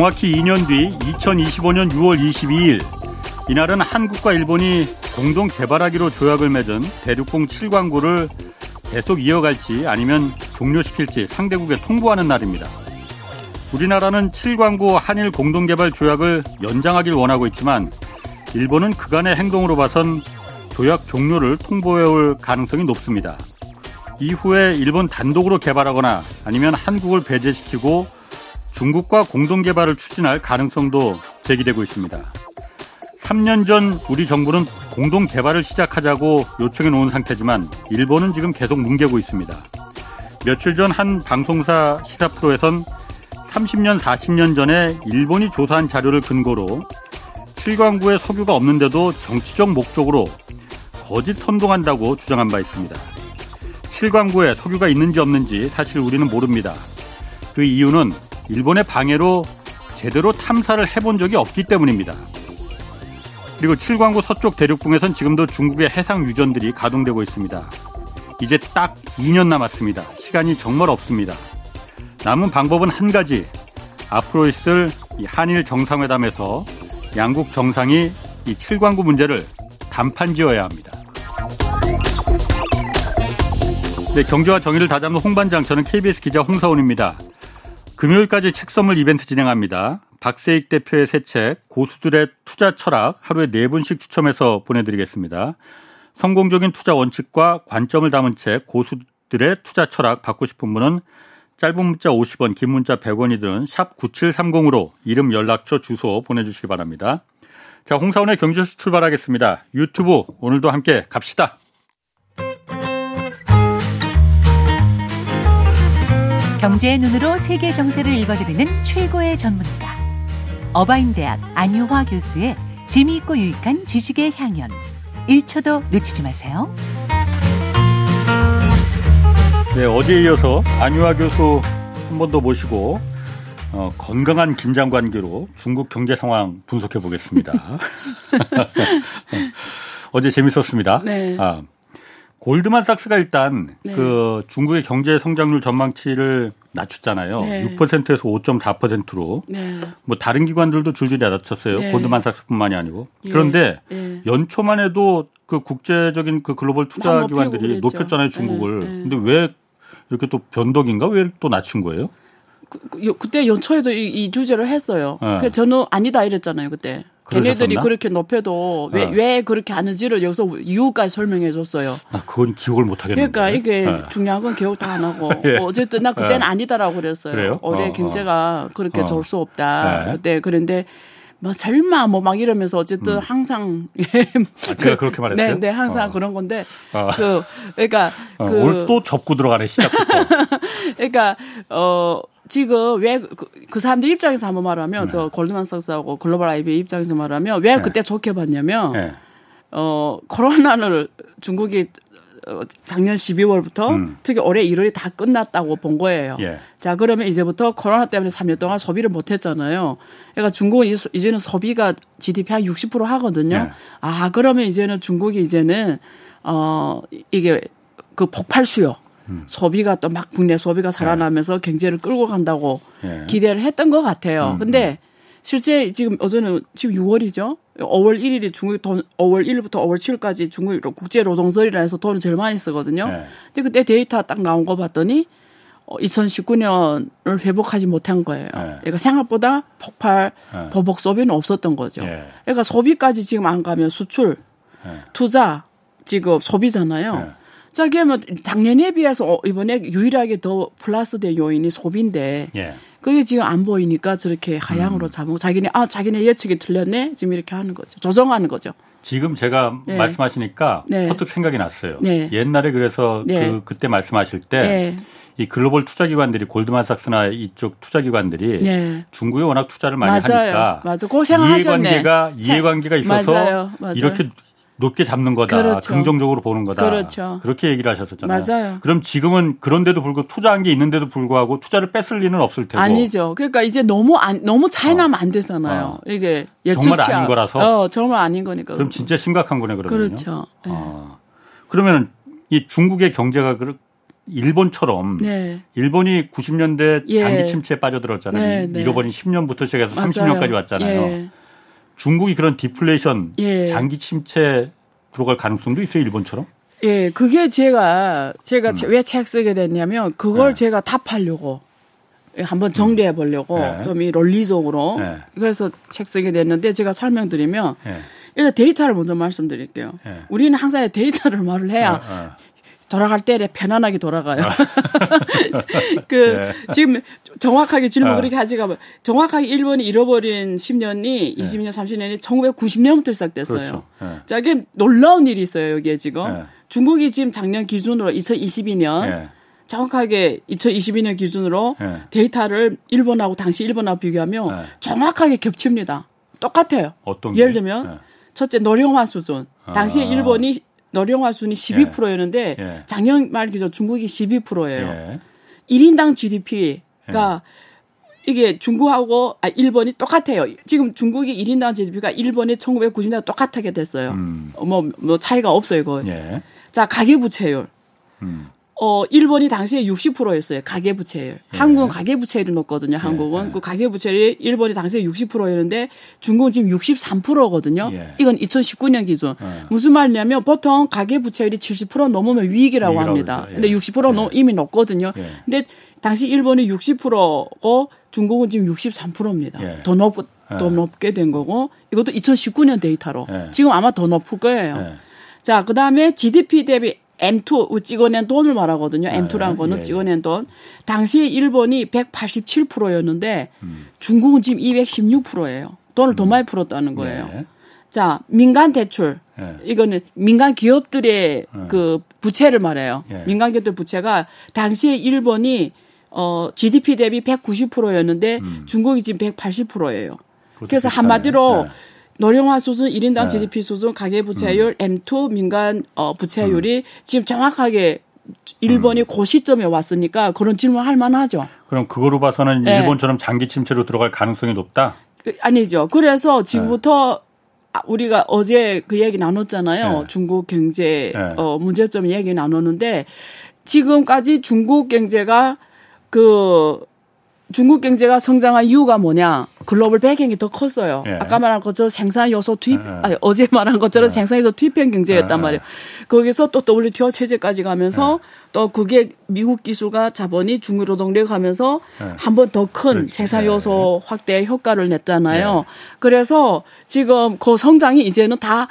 정확히 2년 뒤 2025년 6월 22일 이날은 한국과 일본이 공동 개발하기로 조약을 맺은 대륙공 7광구를 계속 이어갈지 아니면 종료시킬지 상대국에 통보하는 날입니다. 우리나라는 7광구 한일 공동개발 조약을 연장하길 원하고 있지만 일본은 그간의 행동으로 봐선 조약 종료를 통보해올 가능성이 높습니다. 이후에 일본 단독으로 개발하거나 아니면 한국을 배제시키고 중국과 공동 개발을 추진할 가능성도 제기되고 있습니다. 3년 전 우리 정부는 공동 개발을 시작하자고 요청해 놓은 상태지만 일본은 지금 계속 뭉개고 있습니다. 며칠 전 한 방송사 시사 프로에선 30년, 40년 전에 일본이 조사한 자료를 근거로 7광구에 석유가 없는데도 정치적 목적으로 거짓 선동한다고 주장한 바 있습니다. 7광구에 석유가 있는지 없는지 사실 우리는 모릅니다. 그 이유는 일본의 방해로 제대로 탐사를 해본 적이 없기 때문입니다. 그리고 7광구 서쪽 대륙붕에선 지금도 중국의 해상 유전들이 가동되고 있습니다. 이제 딱 2년 남았습니다. 시간이 정말 없습니다. 남은 방법은 한 가지. 앞으로 있을 한일 정상회담에서 양국 정상이 이 7광구 문제를 단판 지어야 합니다. 네, 경제와 정의를 다잡는 홍반장, 저는 KBS 기자 홍사원입니다. 금요일까지 책 선물 이벤트 진행합니다. 박세익 대표의 새 책, 고수들의 투자 철학, 하루에 네 분씩 추첨해서 보내드리겠습니다. 성공적인 투자 원칙과 관점을 담은 책, 고수들의 투자 철학 받고 싶은 분은 짧은 문자 50원, 긴 문자 100원이든 샵 9730으로 이름, 연락처, 주소 보내주시기 바랍니다. 자, 홍사원의 경제수 출발하겠습니다. 유튜브 오늘도 함께 갑시다. 경제의 눈으로 세계 정세를 읽어드리는 최고의 전문가. 어바인대학 안유화 교수의 재미있고 유익한 지식의 향연. 1초도 놓치지 마세요. 네, 어제에 이어서 안유화 교수 한 번 더 모시고 어, 건강한 긴장 관계로 중국 경제 상황 분석해 보겠습니다. 어제 재밌었습니다. 네. 아, 골드만삭스가 일단 네. 그 중국의 경제 성장률 전망치를 낮췄잖아요. 네. 6%에서 5.4%로. 네. 뭐 다른 기관들도 줄줄이 낮췄어요. 네. 골드만삭스뿐만이 아니고. 예. 그런데 예. 연초만 해도 그 국제적인 그 글로벌 투자 기관들이 높였잖아요, 중국을. 예. 예. 근데 왜 이렇게 또 변덕인가? 왜 또 낮춘 거예요? 그, 그, 때 연초에도 이, 이 주제를 했어요. 네. 그 저는 아니다 이랬잖아요, 그때. 걔네들이 그렇게 높여도 왜, 네. 왜 그렇게 하는지를 여기서 이유까지 설명해 줬어요. 아, 그건 기억을 못 하겠는데. 그러니까 이게 네. 중요한 건 기억 다 안 하고. 예. 어쨌든 나 그때는 네. 아니다라고 그랬어요. 그래요? 올해 어, 경제가 어. 그렇게 어. 좋을 수 없다. 네. 그때 그런데 뭐 설마 뭐 막 이러면서 어쨌든 음. 항상 아, 제가 그렇게 말했어요. 네, 네 항상 어. 그런 건데 어. 그 그러니까 어, 그 오늘 또 접고 들어가네 시작부터. 그러니까 어 지금 왜그 그 사람들 입장에서 한번 말하면 네. 저 골드만삭스하고 글로벌 아이비 입장에서 말하면 왜 네. 그때 좋게 봤냐면 네. 어 코로나를 중국이 어, 작년 12월부터 음. 특히 올해 1월이 다 끝났다고 본 거예요. 예. 자, 그러면 이제부터 코로나 때문에 3년 동안 소비를 못 했잖아요. 그러니까 중국은 이제는 소비가 GDP 한 60% 하거든요. 예. 아, 그러면 이제는 중국이 이제는 어 이게 그 폭발 수요 음. 소비가 또 막 국내 소비가 살아나면서 네. 경제를 끌고 간다고 네. 기대를 했던 것 같아요. 음. 근데 실제 지금 어제는 지금 6월이죠. 5월 1일이 중국 돈 5월 1일부터 5월 7일까지 중국 국제 노동절이라 해서 돈을 제일 많이 쓰거든요. 네. 근데 그때 데이터 딱 나온 거 봤더니 2019년을 어, 회복하지 못한 거예요. 네. 그러니까 생각보다 폭발 네. 보복 소비는 없었던 거죠. 네. 그러니까 소비까지 지금 안 가면 수출, 네. 투자, 지금 소비잖아요. 네. 자, 그러면 작년에 비해서 어, 이번에 유일하게 더 플러스된 요인이 소비인데 예. 그게 지금 안 보이니까 저렇게 하향으로 음. 잡고 자기네 아 자기네 예측이 틀렸네 지금 이렇게 하는 거죠 조정하는 거죠. 지금 제가 네. 말씀하시니까 네. 퍼뜩 생각이 났어요. 네. 옛날에 그래서 네. 그 그때 말씀하실 때. 네. 이 글로벌 투자기관들이 골드만삭스나 이쪽 투자기관들이 네. 중국에 워낙 투자를 많이 맞아요. 하니까 맞아. 이해관계가 이해관계가 있어서 맞아요. 맞아요. 이렇게 높게 잡는 거다. 그렇죠. 긍정적으로 보는 거다. 그렇죠. 그렇게 얘기를 하셨었잖아요. 맞아요. 그럼 지금은 그런데도 불구하고 투자한 게 있는데도 불구하고 투자를 뺏을 리는 없을 테고. 아니죠. 그러니까 이제 너무 안, 너무 차이 나면 어. 안 되잖아요. 어. 이게 정말 아닌 거라서. 어, 정말 아닌 거니까. 그럼 진짜 심각한 거네 그러면요. 그렇죠. 네. 어. 그러면 이 중국의 경제가 일본처럼 네. 일본이 90년대 예. 장기 침체에 빠져들었잖아요. 네, 네. 잃어버린 10년부터 시작해서 맞아요. 30년까지 왔잖아요. 예. 중국이 그런 디플레이션 예. 장기 침체 들어갈 가능성도 있어요, 일본처럼? 예, 그게 제가 제가 음. 왜책 쓰게 됐냐면 그걸 네. 제가 답하려고 한번 정리해 보려고 네. 좀이 논리적으로 네. 그래서 책 쓰게 됐는데 제가 설명드리면 네. 일단 데이터를 먼저 말씀드릴게요. 네. 우리는 항상 데이터를 말을 해야. 돌아갈 때 편안하게 돌아가요. 그 네. 지금 정확하게 질문 어. 그렇게 하지가 뭐 정확하게 일본이 잃어버린 10년이 네. 20년, 30년이 1990년부터 시작됐어요. 그렇죠. 네. 자, 이게 놀라운 일이 있어요, 여기에 지금. 네. 중국이 지금 작년 기준으로 2022년 정확하게 2022년 기준으로 데이터를 일본하고 당시 일본하고 비교하면 정확하게 겹칩니다. 똑같아요. 어떤 예를 들면 첫째 노령화 수준. 당시 에 아. 일본이 노령화 순위 12%였는데 예. 작년 말 기준 중국이 12%예요. 예. 1인당 GDP가 예. 이게 중국하고 아 일본이 똑같아요. 지금 중국이 1인당 GDP가 일본이 1990년대 똑같게 됐어요. 음. 뭐, 뭐 차이가 없어요, 이거. 예. 자, 가계 부채율. 음. 어, 일본이 당시에 60%였어요. 가계부채율. 예. 한국은 가계부채율을 넣었거든요. 한국은. 예. 그 가계부채율이 일본이 당시에 60%였는데 중국은 지금 63%거든요. 예. 이건 2019년 기준. 예. 무슨 말이냐면 보통 가계부채율이 70% 넘으면 위기라고 합니다. 그죠. 근데 60% 넘, 이미 넣었거든요. 근데 당시 일본이 60%고 중국은 지금 63%입니다. 더 높, 더 높게 된 거고 이것도 2019년 데이터로. 지금 아마 더 높을 거예요. 자, 그 다음에 GDP 대비 M2 찍어낸 돈을 말하거든요. M2라는 거는 예, 찍어낸 돈. 당시에 일본이 187%였는데 음. 중국은 지금 216%예요. 돈을 음. 더 많이 풀었다는 거예요. 예. 자, 민간 대출. 예. 이거는 민간 기업들의 예. 그 부채를 말해요. 예. 민간 기업들 부채가 당시에 일본이 어 GDP 대비 190%였는데 음. 중국이 지금 180%예요. 그래서 한마디로 예. 노령화 수준 1인당 네. GDP 수준 가계 부채율 음. M2 민간 어 부채율이 음. 지금 정확하게 일본이 음. 그 시점에 왔으니까 그런 질문 할 만하죠. 그럼 그거로 봐서는 네. 일본처럼 장기 침체로 들어갈 가능성이 높다? 그, 아니죠. 그래서 지금부터 네. 우리가 어제 그 얘기 나눴잖아요. 네. 중국 경제 네. 어 문제점 얘기 나눴는데 지금까지 중국 경제가 그 중국 경제가 성장한 이유가 뭐냐? 글로벌 배경이 더 컸어요. 예. 아까 말한 것처럼 생산 요소 투입, 예. 아니, 어제 말한 것처럼 예. 생산 요소 투입형 경제였단 예. 말이에요. 거기서 또 WTO 체제까지 가면서 예. 또 그게 미국 기술과 자본이 중국 노동력 하면서 예. 한번 더 큰 생산 요소 확대 효과를 냈잖아요. 그래서 지금 그 성장이 이제는 다,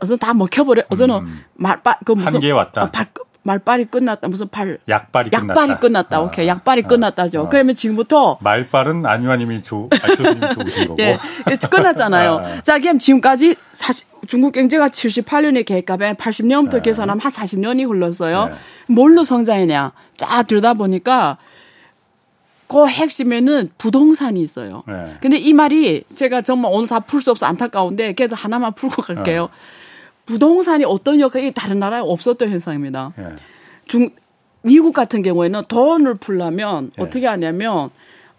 어서 다 먹혀버려, 어서는 음. 말, 그 무슨. 한계에 왔다. 어, 발, 말빨이 끝났다. 무슨 발 약발이 끝났다. 약발이 끝났다. 아, 오케이. 약발이 아, 끝났다죠. 아, 그러면 지금부터 말빨은 안유아님이 조, 아, 좋으신 거고. 예. 끝났잖아요. 아, 자, 그럼 지금까지 사실 중국 경제가 78년에 계획하면 80년부터 네. 계산하면 한 40년이 흘렀어요. 네. 뭘로 성장했냐? 쫙 들다 보니까 그 핵심에는 부동산이 있어요. 네. 근데 이 말이 제가 정말 오늘 다 풀 수 없어 안타까운데 그래도 하나만 풀고 갈게요. 네. 부동산이 어떤 역할이 다른 나라에 없었던 현상입니다. 예. 중 미국 같은 경우에는 돈을 풀려면 예. 어떻게 하냐면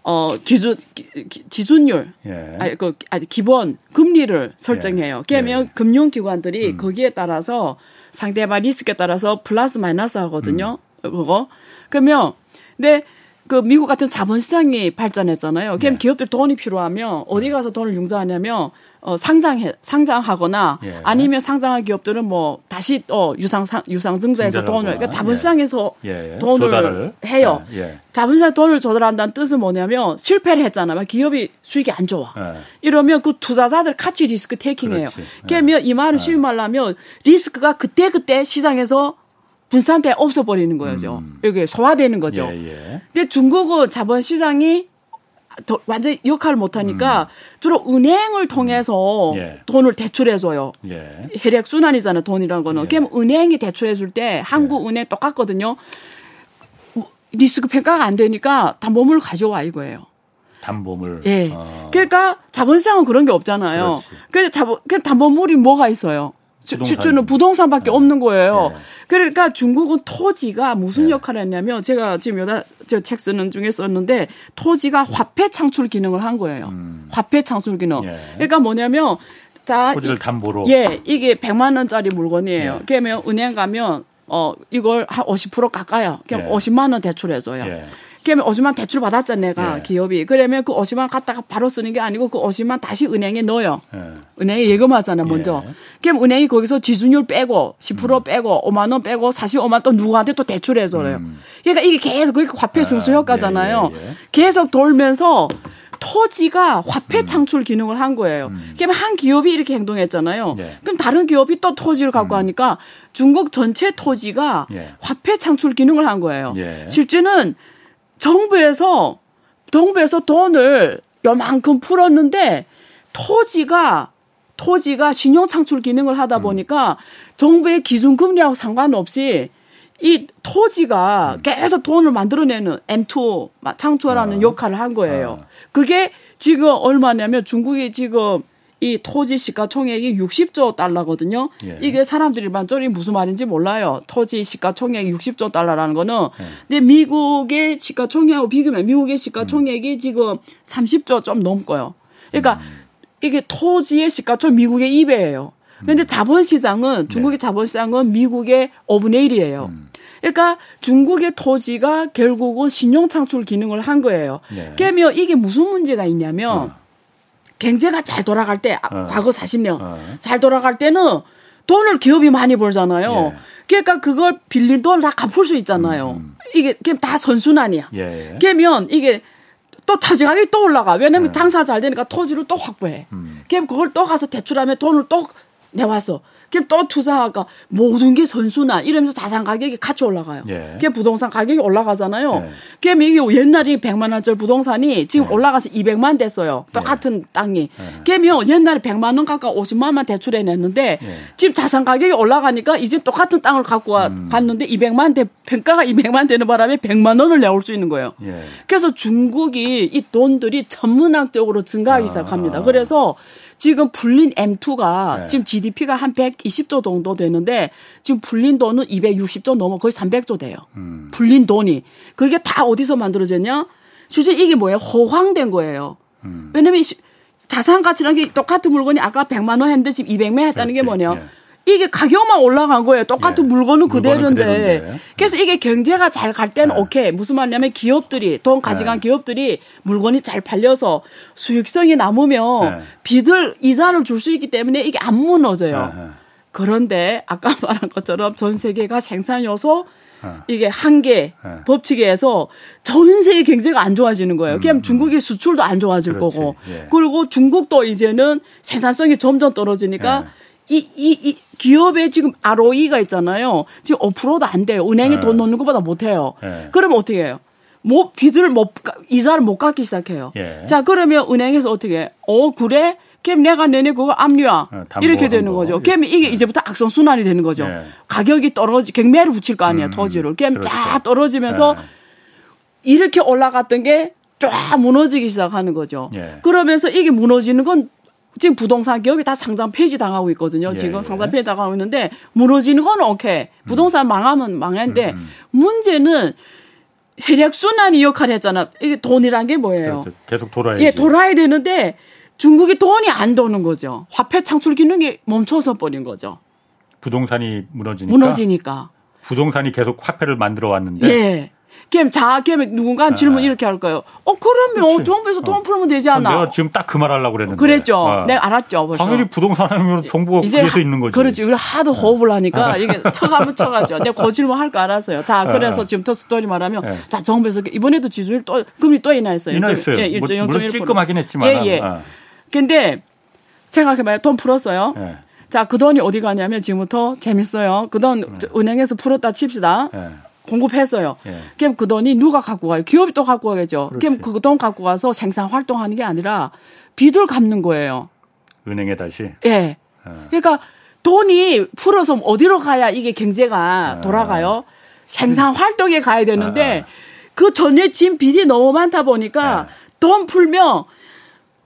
어 기준 기, 지준율 예. 아니 그 아니 기본 금리를 설정해요. 예. 그러면 예. 금융 기관들이 음. 거기에 따라서 상대방 리스크에 따라서 플러스 마이너스 하거든요. 음. 그거 그러면 근데 그 미국 같은 자본시장이 발전했잖아요. 그럼 네. 기업들 돈이 필요하면 어디 가서 돈을 융자하냐면 어, 상장해 상장하거나 예. 아니면 상장한 기업들은 뭐 다시 어 유상 상 유상 증자해서 돈을 그러니까 자본시장에서 예. 예. 돈을 조달을. 해요. 예. 예. 자본시장 돈을 조달한다는 뜻은 뭐냐면 실패를 했잖아요. 기업이 수익이 안 좋아. 예. 이러면 그 투자자들 같이 리스크 테이킹해요. 그러면 이 말을 쉬운 말로 하면 리스크가 그때 그때 시장에서 분산돼 없어버리는 거죠. 음. 여기 소화되는 거죠. 근데 중국은 자본시장이 더, 완전히 역할을 못하니까 음. 주로 은행을 통해서 음. 예. 돈을 대출해줘요. 예. 혈액 순환이잖아요. 돈이라는 거는. 예. 그럼 은행이 대출해줄 때 한국 예. 은행 똑같거든요. 뭐 리스크 평가가 안 되니까 담보물을 가져와 이거예요. 담보물. 예. 어. 그러니까 자본시장은 그런 게 없잖아요. 그래서 자본, 그 담보물이 뭐가 있어요? 주주는 부동산밖에 네. 없는 거예요. 네. 그러니까 중국은 토지가 무슨 네. 역할을 했냐면 제가 지금 여다 저책 쓰는 중에 썼는데 토지가 화폐 창출 기능을 한 거예요. 음. 화폐 창출 기능. 예. 그러니까 뭐냐면 자 토지를 담보로 예 이게 100만 원짜리 물건이에요. 예. 그러면 은행 가면 어 이걸 한 50% 깎아요. 그냥 예. 50만 원 대출해줘요. 예. 그러면 50만 대출 받았잖아 내가 예. 기업이. 그러면 그 50만 갖다가 바로 쓰는 게 아니고 그 50만 다시 은행에 넣어요. 예. 은행에 예금하잖아 먼저. 예. 그럼 은행이 거기서 지수율 빼고 10% 음. 빼고 5만 원 빼고 45만 또 누구한테 또 대출해줘요. 음. 그러니까 이게 계속 그게 화폐 승수 아, 효과잖아요. 예, 예, 예. 계속 돌면서 토지가 화폐 음. 창출 기능을 한 거예요. 음. 그러면 한 기업이 이렇게 행동했잖아요. 예. 그럼 다른 기업이 또 토지를 갖고 음. 하니까 중국 전체 토지가 예. 화폐 창출 기능을 한 거예요. 예. 실제는 정부에서 정부에서 돈을 요만큼 풀었는데 토지가 토지가 신용 창출 기능을 하다 음. 보니까 정부의 기준 금리하고 상관없이 이 토지가 음. 계속 돈을 만들어내는 M2 창출하는 어. 역할을 한 거예요. 어. 그게 지금 얼마냐면 중국이 지금 이 토지 시가 총액이 60조 달러거든요. 예. 이게 사람들이 만절이 무슨 말인지 몰라요. 토지 시가 총액이 60조 달러라는 거는. 예. 근데 미국의 시가 총액하고 비교하면 미국의 시가 총액이 음. 지금 30조 좀 넘고요. 그러니까 음. 이게 토지의 시가 총 미국의 2배예요. 근데 음. 자본시장은 중국의 네. 자본시장은 미국의 5분의 1이에요. 음. 그러니까 중국의 토지가 결국은 신용 창출 기능을 한 거예요. 네. 그러면 이게 무슨 문제가 있냐면 어. 경제가 잘 돌아갈 때 아, 어. 과거 40년 어. 잘 돌아갈 때는 돈을 기업이 많이 벌잖아요. 예. 그러니까 그걸 빌린 돈을 다 갚을 수 있잖아요. 음. 음. 이게 그냥 다 선순환이야. 예. 그러면 이게 또 토지 가격이 또 올라가. 왜냐면 예. 장사 잘 되니까 토지를 또 확보해. 음. 그럼 그걸 또 가서 대출하면 돈을 또 내와서 그럼 또 투자가 모든 게 선순환 이러면서 자산 가격이 같이 올라가요. 예. 그럼 부동산 가격이 올라가잖아요. 예. 그럼 이게 옛날에 100만 원짜리 부동산이 지금 예. 올라가서 200만 됐어요. 똑같은 예. 땅이. 예. 그러면 옛날에 100만 원 가까워 50만 원만 대출해 냈는데 예. 지금 자산 가격이 올라가니까 이제 똑같은 땅을 갖고 와, 음. 갔는데 200만 대 평가가 200만 되는 바람에 100만 원을 내올 수 있는 거예요. 그래서 중국이 이 돈들이 전문학적으로 증가하기 아. 시작합니다. 그래서 지금 불린 M2가 네. 지금 GDP가 한 120조 정도 되는데 지금 불린 돈은 260조 넘어 거의 300조 돼요. 음. 불린 돈이. 그게 다 어디서 만들어졌냐? 실제 이게 뭐예요? 허황된 거예요. 음. 왜냐면 자산 가치라는 게 똑같은 물건이 아까 100만 원 했는데 지금 200만 했다는 그렇지. 게 뭐냐? 예. 이게 가격만 올라간 거예요. 똑같은 예. 물건은, 그대로인데. 그대로인데. 그래서 이게 경제가 잘 갈 때는 예. 오케이. 무슨 말이냐면 기업들이 돈 가져간 예. 기업들이 물건이 잘 팔려서 수익성이 남으면 예. 비들 이자를 줄 수 있기 때문에 이게 안 무너져요. 예, 예. 그런데 아까 말한 것처럼 전 세계가 생산 요소 이게 한계 법칙에서 전 세계 경제가 안 좋아지는 거예요. 그냥 음. 중국의 수출도 안 좋아질 그렇지. 거고, 그리고 중국도 이제는 생산성이 점점 떨어지니까 이, 이, 이 기업에 지금 ROE가 있잖아요. 지금 5%도 안 돼요. 은행에 네. 돈 넣는 것보다 못 해요. 네. 그러면 어떻게 해요? 뭐 빚을 못 이자를 못 갚기 시작해요. 예. 자 그러면 은행에서 어떻게 해? 어 그래? 그럼 내가 내내 그거 압류야 어, 이렇게 되는 거죠. 그럼 이게 예. 이제부터 악성 순환이 되는 거죠. 예. 가격이 떨어지 경매를 붙일 거 아니야 음, 토지를. 그럼 그렇죠. 쫙 떨어지면서 예. 이렇게 올라갔던 게 쫙 무너지기 시작하는 거죠. 예. 그러면서 이게 무너지는 건 지금 부동산 기업이 다 상장 폐지 당하고 있거든요. 예. 지금 상장 폐지 당하고 있는데 무너지는 건 오케이. 부동산 음. 망하면 망했는데 음, 음. 문제는 혈액 순환이 역할을 했잖아. 이게 돈이란 게 뭐예요? 그렇죠. 계속 돌아야지. 예, 돌아야 되는데 중국이 돈이 안 도는 거죠. 화폐 창출 기능이 멈춰서 버린 거죠. 부동산이 무너지니까. 무너지니까. 부동산이 계속 화폐를 만들어 왔는데. 예. 걔 자, 걔 누군가 아. 질문 이렇게 할 거예요. 어, 그러면. 정부에서 돈 어. 풀면 되지 않아? 내가 지금 딱 그 말 하려고 그랬는데. 그랬죠. 어. 내가 알았죠. 벌써. 당연히 부동산 하면 정부가 이제 그래서 있는 거지. 그렇지. 우리 하도 호흡을 하니까 아. 이게 척하면 척하죠. 내가 그 질문 할 거 알았어요. 자, 아. 그래서 지금 터 스토리 말하면 네. 자, 정부에서 이번에도 지수율 또 금리 또 인하했어요. 인하했어요. 예, 1. 뭐, 물론 찔끔하긴 했지만. 예, 예. 아. 근데 생각해봐요. 돈 풀었어요. 예. 자, 그 돈이 어디 가냐면 지금부터 재밌어요. 그돈 음. 은행에서 풀었다 칩시다. 예. 공급했어요. 예. 그럼 그 돈이 누가 갖고 가요? 기업이 또 갖고 가겠죠. 그럼 그 돈 갖고 가서 생산 활동하는 게 아니라 빚을 갚는 거예요. 은행에 다시? 예. 예. 그러니까 돈이 풀어서 어디로 가야 이게 경제가 아. 돌아가요? 생산 활동에 가야 되는데 아. 그 전에 진 빚이 너무 많다 보니까 돈 풀면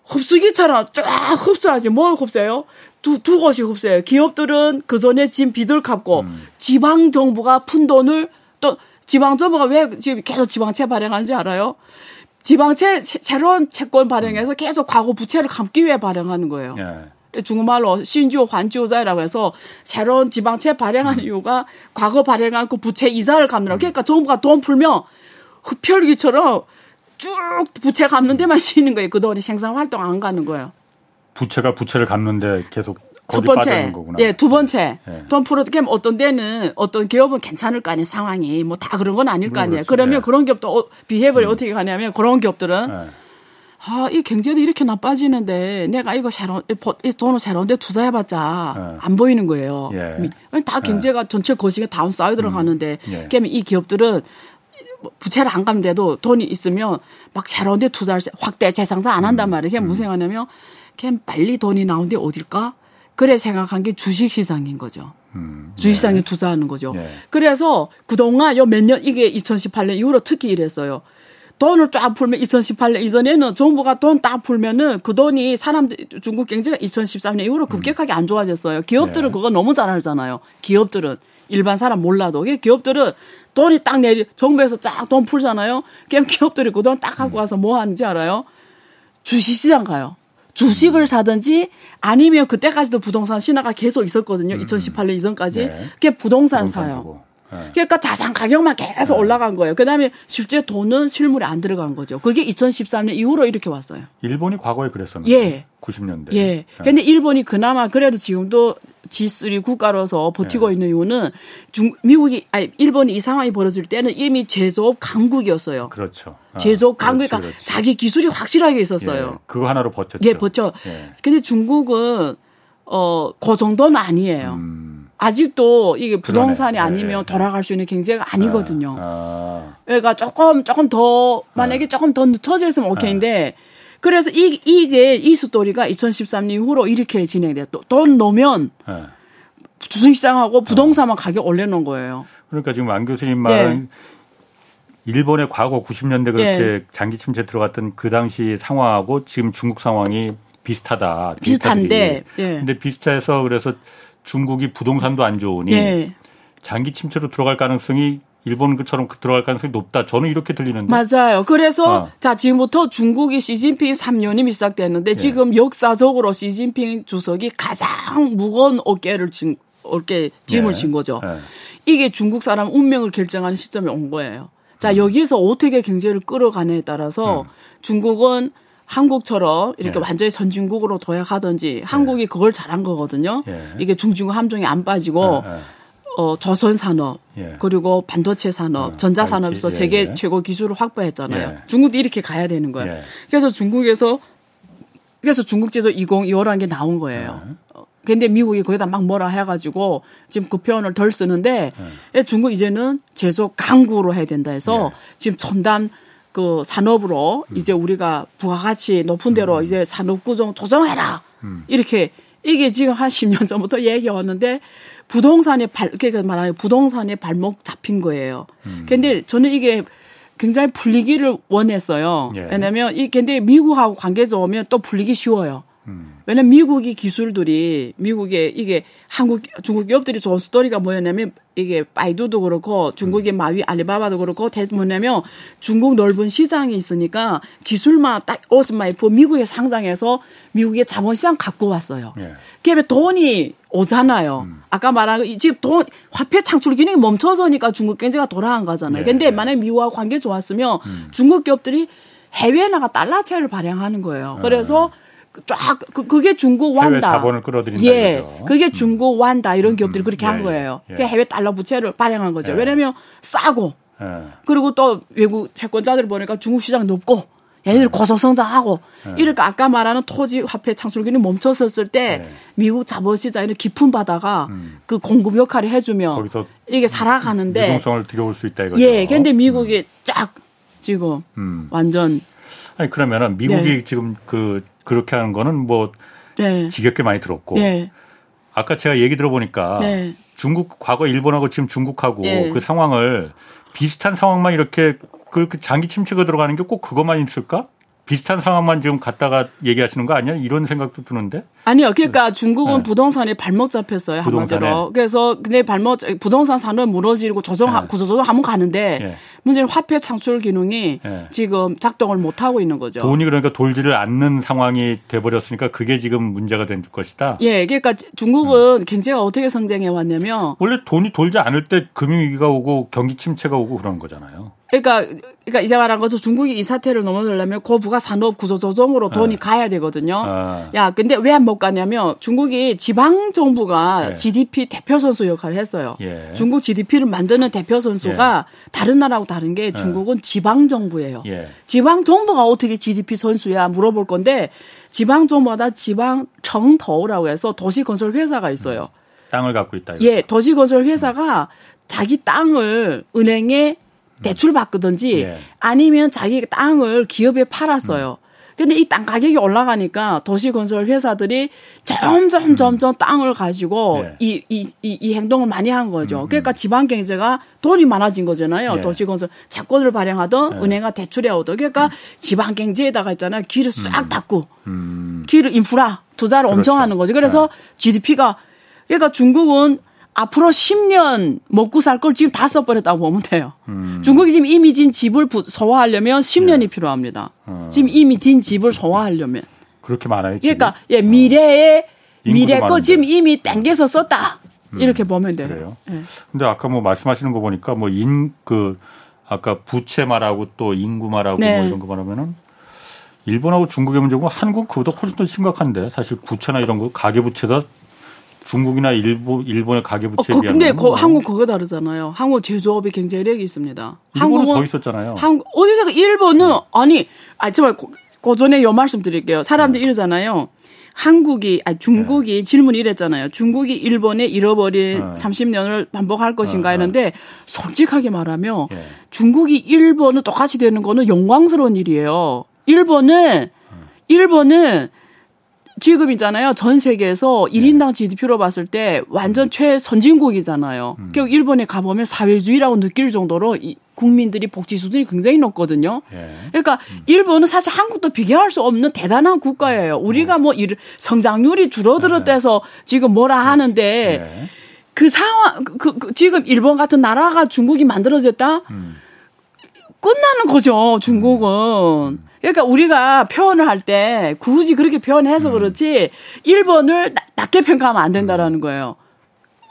흡수기처럼 쫙 흡수하지. 뭘 흡수해요? 두, 두 것이 흡수해요. 기업들은 그 전에 진 빚을 갚고 음. 지방 정부가 푼 돈을 또 지방 정부가 왜 지금 계속 지방채 발행하는지 알아요? 지방채 새로운 채권 발행해서 계속 과거 부채를 감기 위해 발행하는 거예요. 예. 중국말로 신주 환주자라고 해서 새로운 지방채 발행한 이유가 과거 발행한 그 부채 이자를 갚느라 그러니까 정부가 돈 풀면 흡혈귀처럼 쭉 부채 갚는 데만 쉬는 거예요. 그 돈이 생산 활동 안 가는 거예요. 부채가 부채를 갚는데 계속 첫 번째, 예, 두 번째, 예. 돈 풀어도 그럼 어떤 데는 어떤 기업은 괜찮을 거 아니에요 상황이 뭐 다 그런 건 아닐 거 아니에요. 그러면 예. 그런 기업도 어, 비협을 음. 어떻게 가냐면 그런 기업들은 예. 아, 이 경제도 이렇게 나빠지는데 내가 이거 새로운 이 돈을 새로운데 투자해봤자 예. 안 보이는 거예요. 예. 다 경제가 전체 거시기 다운 들어가는데 음. 그러면 이 기업들은 부채를 안 갚는데도 돈이 있으면 막 새로운 데 투자를 확대 재상사 안 한단 음. 말이에요. 그냥 음. 무슨 생각하냐면 그냥 빨리 돈이 나오는데 어딜까? 그래 생각한 게 주식 시장인 거죠. 음, 주식시장에 네. 투자하는 거죠. 네. 그래서 그동안 요 몇 년 이게 2018년 이후로 특히 이랬어요. 돈을 쫙 풀면 2018년 이전에는 정부가 돈 딱 풀면은 그 돈이 사람들 중국 경제가 2013년 이후로 음. 급격하게 안 좋아졌어요. 기업들은 네. 그거 너무 잘 알잖아요. 기업들은 일반 사람 몰라도 기업들은 돈이 딱 내리 정부에서 쫙 돈 풀잖아요. 그럼 기업들이 그 돈 딱 갖고 음. 와서 뭐 하는지 알아요? 주식시장 가요. 주식을 사든지 아니면 그때까지도 부동산 신화가 계속 있었거든요. 음. 2018년 이전까지. 네. 그게 부동산, 부동산 사요. 네. 그러니까 자산 가격만 계속 네. 올라간 거예요. 그다음에 실제 돈은 실물에 안 들어간 거죠. 그게 2013년 이후로 이렇게 왔어요. 일본이 과거에 그랬었는데. 예. 90년대. 예. 네. 근데 일본이 그나마 그래도 지금도 G3 국가로서 버티고 네. 있는 이유는 중, 미국이 아니 일본이 이 상황이 벌어질 때는 이미 제조업 강국이었어요. 그렇죠. 아, 제조업 강국이니까 그러니까 자기 기술이 확실하게 있었어요. 예. 그거 하나로 버텼죠. 예, 버텨. 예. 근데 중국은 어, 그 정도는 아니에요. 음. 아직도 이게 부동산이 그러네. 아니면 네. 돌아갈 수 있는 경제가 아니거든요. 아. 아. 그러니까 조금 조금 더 만약에 아. 조금 더 늦춰져 있으면 오케이인데 아. 그래서 이, 이게 이 스토리가 2013년 이후로 이렇게 진행돼요. 돈 넣으면 네. 주식시장하고 부동산만 어. 가격 올려놓은 거예요. 그러니까 지금 안 교수님 말은 네. 일본의 과거 90년대 그렇게 네. 장기 침체 들어갔던 그 당시 상황하고 지금 중국 상황이 비슷하다. 비슷한데. 예. 근데 비슷해서 그래서 중국이 부동산도 안 좋으니 예. 장기 침체로 들어갈 가능성이 일본 그처럼 들어갈 가능성이 높다. 저는 이렇게 들리는데. 맞아요. 그래서 어. 자 지금부터 중국이 시진핑 3년임이 시작됐는데 예. 지금 역사적으로 시진핑 주석이 가장 무거운 어깨를 진 어깨 짐을 예. 진 거죠. 예. 이게 중국 사람 운명을 결정하는 시점이 온 거예요. 자 음. 여기에서 어떻게 경제를 끌어가냐에 따라서 음. 중국은 한국처럼 이렇게 예. 완전히 선진국으로 도약하든지 예. 한국이 그걸 잘한 거거든요. 예. 이게 중증 함정이 안 빠지고 예, 예. 어, 조선 산업 예. 그리고 반도체 산업, 어, 전자 산업에서 세계 최고 기술을 확보했잖아요. 중국도 이렇게 가야 되는 거예요. 그래서 중국에서 그래서 중국 제조 2025라는 게 나온 거예요. 어, 근데 미국이 거기다 막 뭐라 해가지고 지금 그 표현을 덜 쓰는데 중국 이제는 제조 강구로 해야 된다 해서 지금 첨단 그 산업으로 음. 이제 우리가 부가가치 높은 대로 음. 이제 산업 구조 조정해라. 음. 이렇게 이게 지금 한 10년 전부터 얘기가 왔는데 부동산에 발, 그러니까 말하면 부동산에 발목 잡힌 거예요. 음. 근데 저는 이게 굉장히 풀리기를 원했어요. 예. 왜냐면 이 근데 미국하고 관계 좋으면 또 풀리기 쉬워요. 음. 왜냐면 미국이 기술들이 미국의 이게 한국 중국 기업들이 좋은 스토리가 뭐였냐면 이게 바이두도 그렇고 중국의 음. 마위 알리바바도 그렇고 대 뭐냐면 중국 넓은 시장이 있으니까 기술만 딱 오스마이프 미국에 상장해서 미국의 자본시장 갖고 왔어요. 예. 그다음에 돈이 오잖아요. 음. 아까 말한 지금 돈 화폐 창출 기능이 멈춰서니까 중국 경제가 돌아간 거잖아요. 예. 근데 만약 미국하고 관계 좋았으면 음. 중국 기업들이 해외에 나가 달러 채를 발행하는 거예요. 그래서 예. 쫙 그, 그게 중국 완다. 자본을 끌어들인다. 예, 거죠. 그게 음. 중국 완다 이런 기업들이 음. 그렇게 예, 한 거예요. 예. 해외 달러 부채를 발행한 거죠. 예. 왜냐하면 싸고 예. 그리고 또 외국 채권자들 보니까 중국 시장 높고 얘네들 예. 고소성장하고 이렇게 아까 말하는 토지 화폐 창출기는 멈춰섰을 때 미국 자본시장에는 깊은 바다가 음. 그 공급 역할을 해주면 이게 살아가는데 유동성을 들여올 수 있다 이거죠. 예, 근데 미국이 음. 쫙 지금 음. 완전 아니 그러면은 미국이 네. 지금 그 그렇게 하는 거는 뭐 네. 지겹게 많이 들었고 네. 아까 제가 얘기 들어보니까 네. 중국 과거 일본하고 지금 중국하고 네. 그 상황을 비슷한 상황만 이렇게 그렇게 장기 침체가 들어가는 게 꼭 그것만 있을까? 비슷한 상황만 지금 갖다가 얘기하시는 거 아니야? 이런 생각도 드는데. 아니요. 그러니까 중국은 네. 부동산에 발목 잡혔어요. 부동산에. 한마디로. 그래서 근데 발목 부동산 산업 무너지고 조정 네. 구조조정 한번 가는데 네. 문제는 화폐 창출 기능이 네. 지금 작동을 못 하고 있는 거죠. 돈이 그러니까 돌지를 않는 상황이 돼 버렸으니까 그게 지금 문제가 된 것이다. 예. 그러니까 중국은 경제가 어떻게 성장해 왔냐면 원래 돈이 돌지 않을 때 금융 위기가 오고 경기 침체가 오고 그런 거잖아요. 그러니까 그러니까 이제 말한 것처럼 중국이 이 사태를 넘어서려면 고부가 산업 구조 조정으로 돈이 네. 가야 되거든요. 아. 야, 근데 왜못 가냐면 중국이 지방 정부가 네. GDP 대표 선수 역할을 했어요. 예. 중국 GDP를 만드는 대표 선수가 예. 다른 나라하고 다른 게 네. 중국은 지방 정부예요. 예. 지방 정부가 어떻게 GDP 선수야 물어볼 건데 지방 정부마다 지방 정터라고 해서 도시 건설 회사가 있어요. 땅을 갖고 있다. 이거. 예, 도시 건설 회사가 자기 땅을 은행에 대출 받거든지 예. 아니면 자기 땅을 기업에 팔았어요. 음. 근데 이 땅 가격이 올라가니까 도시 건설 회사들이 점점 음. 점점 땅을 가지고 예. 이, 이, 이, 이 행동을 많이 한 거죠. 음. 그러니까 지방 경제가 돈이 많아진 거잖아요. 예. 도시 건설 채권을 발행하던 예. 은행가 대출해 오던. 그러니까 음. 지방 경제에다가 있잖아요. 길을 싹 음. 닫고 음. 길을 인프라 투자를 그렇죠. 엄청 하는 거죠. 그래서 GDP가 그러니까 중국은 앞으로 10년 먹고 살 걸 지금 다 써버렸다고 보면 돼요. 음. 중국이 지금 이미 진 집을 소화하려면 10년이 네. 필요합니다. 어. 지금 이미 진 집을 소화하려면. 그렇게 많아요. 지금? 그러니까 예, 미래에 어. 미래 거 지금 이미 땡겨서 썼다. 음. 이렇게 보면 돼요. 그래요. 예. 근데 아까 뭐 말씀하시는 거 보니까 뭐 인 그 아까 부채 말하고 또 인구 말하고 네. 뭐 이런 거 말하면은 일본하고 중국의 문제고 한국 그보다 훨씬 더 심각한데 사실 부채나 이런 거 가계 부채가 중국이나 일본 일본의 가계부채에 어, 그, 근데 거, 한국 그거 다르잖아요. 한국 제조업의 경제력이 있습니다. 한국은 더 있었잖아요. 한국 어디가 일본은 네. 아니 아 정말 그 전에 요 말씀 드릴게요. 사람들이 네. 이러잖아요. 한국이 아니 중국이 네. 질문이 이랬잖아요. 중국이 일본에 잃어버린 네. 30년을 반복할 것인가 했는데 네. 솔직하게 말하면 네. 중국이 일본을 똑같이 되는 거는 영광스러운 일이에요. 일본은 일본은 지금 있잖아요. 전 세계에서 1인당 GDP로 봤을 때 완전 최선진국이잖아요. 음. 결국 일본에 가보면 사회주의라고 느낄 정도로 이 국민들이 복지 수준이 굉장히 높거든요. 예. 그러니까 음. 일본은 사실 한국도 비교할 수 없는 대단한 국가예요. 우리가 뭐 일, 성장률이 줄어들었대서 예. 지금 뭐라 하는데 예. 그 상황, 그, 그, 지금 일본 같은 나라가 중국이 만들어졌다? 음. 끝나는 거죠, 중국은. 음. 그러니까 우리가 표현을 할 때 굳이 그렇게 표현해서 음. 그렇지 1번을 낮게 평가하면 안 된다라는 거예요.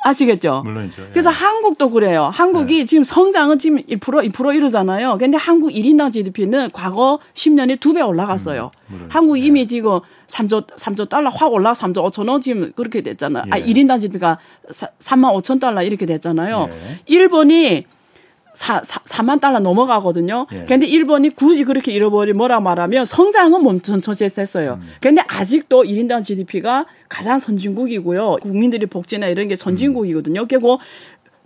아시겠죠? 물론이죠. 예. 그래서 한국도 그래요. 한국이 네. 지금 성장은 지금 1% 2% 이러잖아요. 근데 한국 1인당 GDP는 과거 10년에 두 배 올라갔어요. 음, 한국 예. 이미 지금 3조 3조 달러 확 올라 3조 5천 원 지금 그렇게 됐잖아요. 예. 아 1인당 GDP가 3만 5천 달러 이렇게 됐잖아요. 예. 일본이 4, 4, 4만 달러 넘어가거든요. 예. 근데 일본이 굳이 그렇게 잃어버리 뭐라 말하면 성장은 처지에서 했어요. 음. 근데 아직도 1인당 GDP가 가장 선진국이고요. 국민들이 복지나 이런 게 선진국이거든요. 그리고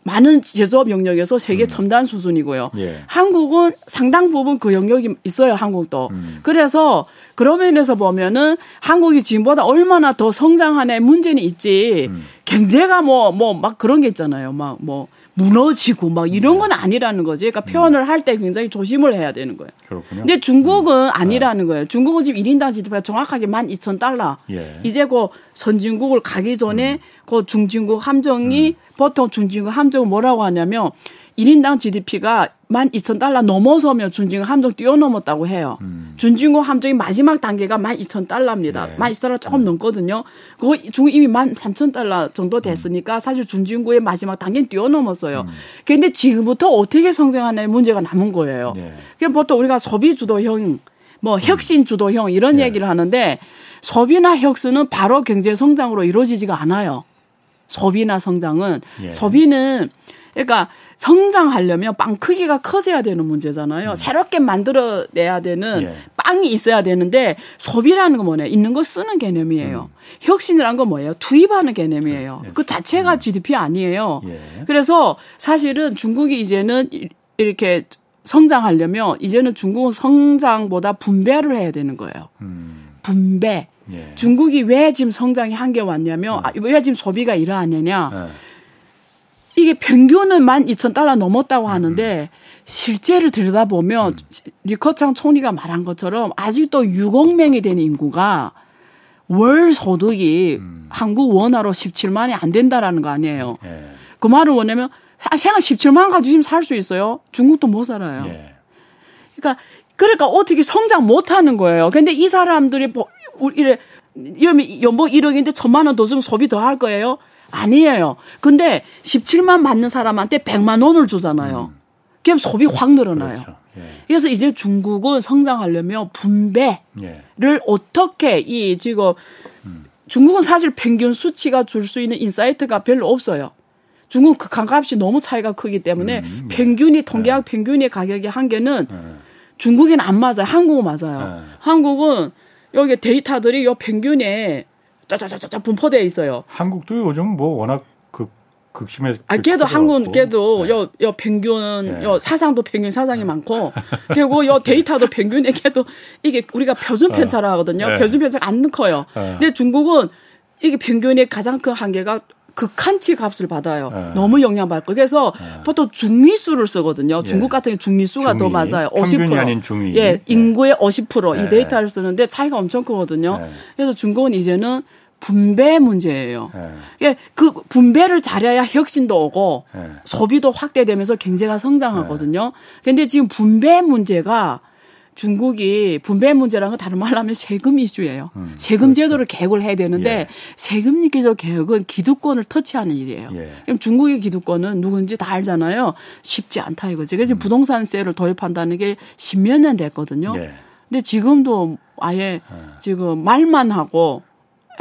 많은 제조업 영역에서 세계 음. 첨단 수준이고요. 예. 한국은 상당 부분 그 영역이 있어요, 한국도. 음. 그래서 그런 면에서 보면은 한국이 지금보다 얼마나 더 성장하네 문제는 있지. 음. 경제가 뭐, 뭐, 막 그런 게 있잖아요. 막 뭐. 무너지고 막 이런 건 아니라는 거지. 그러니까 표현을 할 때 굉장히 조심을 해야 되는 거예요. 그렇군요. 근데 중국은 음. 아니라는 거예요. 중국은 지금 1인당 GDP가 정확하게 12,000달러. 예. 이제 그 선진국을 가기 전에 음. 그 중진국 함정이 음. 보통 중진국 함정은 뭐라고 하냐면 1인당 GDP가 12,000달러 넘어서면 준징국 함정 뛰어넘었다고 해요. 음. 준징국 함정이 마지막 단계가 12,000달러입니다. 네. 12,000달러 조금 음. 넘거든요. 그거 중국 이미 13,000달러 정도 됐으니까 사실 준징국의 마지막 단계는 뛰어넘었어요. 음. 근데 지금부터 어떻게 성장하냐의 문제가 남은 거예요. 네. 그냥 보통 우리가 소비 주도형, 뭐 음. 혁신 주도형 이런 네. 얘기를 하는데 소비나 혁신은 바로 경제 성장으로 이루어지지가 않아요. 소비나 성장은 예. 소비는 그러니까 성장하려면 빵 크기가 커져야 되는 문제잖아요. 음. 새롭게 만들어내야 되는 예. 빵이 있어야 되는데 소비라는 건 뭐냐? 있는 거 쓰는 개념이에요. 음. 혁신이란 건 뭐예요? 투입하는 개념이에요. 예. 그 자체가 음. GDP 아니에요. 예. 그래서 사실은 중국이 이제는 이렇게 성장하려면 이제는 중국은 성장보다 분배를 해야 되는 거예요. 음. 분배. 예. 중국이 왜 지금 성장이 한계 왔냐면 음. 아, 왜 지금 소비가 이러하느냐? 예. 이게 평균은 만 이천 달러 넘었다고 하는데 실제를 들여다보면 음. 리커창 총리가 말한 것처럼 아직도 6억 명이 되는 인구가 월 소득이 음. 한국 원화로 17만이 안 된다라는 거 아니에요. 예. 그 말은 뭐냐면 생활 17만 가지고 살수 있어요. 중국도 못 살아요. 예. 그러니까 그러니까 어떻게 성장 못 하는 거예요. 근데 이 사람들이 이래 이러면 연봉 1억인데 천만 원 더 주면 소비 더 할 거예요? 아니에요. 근데 17만 받는 사람한테 100만 원을 주잖아요. 음. 그럼 소비 확 늘어나요. 그렇죠. 예. 그래서 이제 중국은 성장하려면 분배를 예. 어떻게 이 지금 음. 중국은 사실 평균 수치가 줄 수 있는 insight가 별로 없어요. 중국 극한값이 너무 차이가 크기 때문에 음, 예. 평균이 통계학 예. 평균의 가격의 한계는 예. 중국에는 안 맞아요. 한국은 맞아요. 예. 한국은 여기 데이터들이 요 평균에 짜자자자 분포되어 있어요. 한국도 요즘 뭐 워낙 극 극심해. 아, 걔도 한국 걔도 네. 요, 요 평균, 네. 요 사상도 평균 사상이 네. 많고, 그리고 요 데이터도 평균에 걔도 이게 우리가 표준 편차라 하거든요. 네. 표준 편차가 안 커요. 네. 근데 중국은 이게 평균의 가장 큰 한계가 극한치 값을 받아요. 네. 너무 영향받고. 그래서 네. 보통 중위수를 쓰거든요. 예. 중국 같은 경우 중위수가 중위. 더 맞아요. 50%. 아닌 중위. 예, 인구의 50%이 데이터를 쓰는데 차이가 엄청 크거든요. 그래서 중국은 이제는 분배 문제예요. 예. 그 분배를 잘해야 혁신도 오고 네. 소비도 확대되면서 경제가 성장하거든요. 그런데 지금 분배 문제가 중국이 분배 문제라는 건 다른 말로 하면 세금 이슈예요. 음, 세금 그렇죠. 제도를 개혁을 해야 되는데 예. 세금 기조 개혁은 기득권을 터치하는 일이에요. 예. 그럼 중국의 기득권은 누군지 다 알잖아요. 쉽지 않다 이거지. 그래서 음. 부동산세를 도입한다는 게 십몇 년 됐거든요. 예. 근데 지금도 아예 예. 지금 말만 하고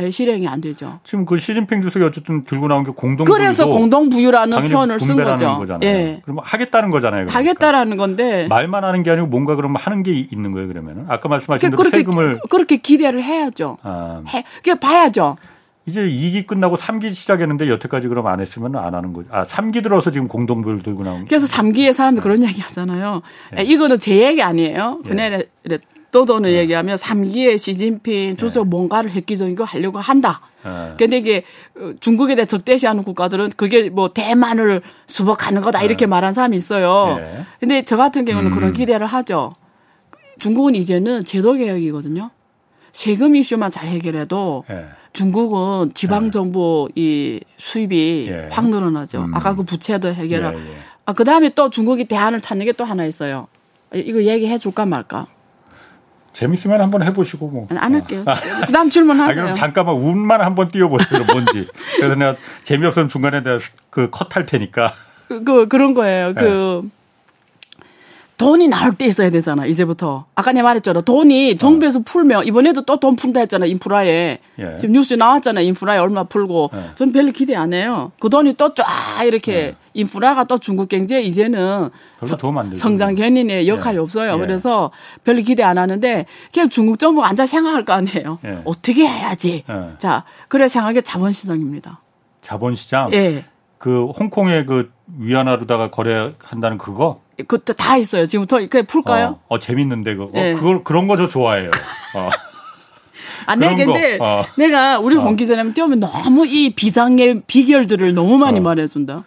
실행이 안 되죠. 지금 그 시진핑 주석이 어쨌든 들고 나온 게 공동 그래서 공동 부유라는 표현을 쓴 거죠. 거잖아요. 예. 그럼 하겠다는 거잖아요. 그러니까. 하겠다라는 건데 말만 하는 게 아니고 뭔가 그러면 하는 게 있는 거예요. 그러면은 아까 말씀하신 대로 그렇게, 세금을 그렇게 기대를 해야죠. 아. 해, 그 봐야죠. 이제 2기 끝나고 3기 시작했는데 여태까지 그럼 안 했으면 안 하는 거죠. 아, 3기 들어서 지금 공동부를 들고 나온 그래서 3기에 사람들이 네. 그런 얘기 하잖아요. 네. 이거는 제 얘기 아니에요. 그냥 네. 또도는 네. 얘기하면 3기에 시진핑 주석 네. 뭔가를 획기적인 거 하려고 한다. 네. 근데 이게 어, 중국에 대해 적대시하는 국가들은 그게 뭐 대만을 수복하는 거다 이렇게 네. 말한 사람이 있어요. 네. 근데 저 같은 경우는 음. 그런 기대를 하죠. 중국은 이제는 제도 개혁이거든요. 세금 이슈만 잘 해결해도 네. 중국은 지방 정부 이 수입이 예. 확 늘어나죠. 음. 아까 그 부채도 해결하. 예, 예. 아 그다음에 또 중국이 대안을 찾는 게 또 하나 있어요. 이거 얘기해 줄까 말까? 재밌으면 한번 해보시고 뭐. 안 할게요. 아. 그다음 질문하세요. 아, 그럼 잠깐만 운만 한번 띄워보세요. 뭔지. 그래서 내가 재미없으면 중간에 내가 그 컷 할 테니까. 그, 그 그런 거예요. 네. 그 돈이 나올 때 있어야 되잖아, 이제부터. 아까 내가 말했잖아. 돈이 정부에서 어. 풀면, 이번에도 또 돈 푼다 했잖아, 인프라에. 예. 지금 뉴스에 나왔잖아, 인프라에 얼마 풀고. 예. 저는 별로 기대 안 해요. 그 돈이 또 쫙 이렇게 예. 인프라가 또 중국 경제 이제는 서, 성장 견인의 역할이 예. 없어요. 예. 그래서 별로 기대 안 하는데 그냥 중국 정부가 앉아 생각할 거 아니에요. 예. 어떻게 해야지. 자, 그래 생각해 자본시장입니다. 자본시장? 예. 그 홍콩의 그 위안화로다가 거래한다는 그거? 그것도 다 있어요. 지금부터 그 풀까요? 어, 어 재밌는데 그거. 네. 그걸 그런 거 저 좋아해요. 어. 아, 네, 근데 어. 내가 우리 홍 어. 기자님 뛰어면 너무 이 비상의 비결들을 너무 많이 어. 말해준다.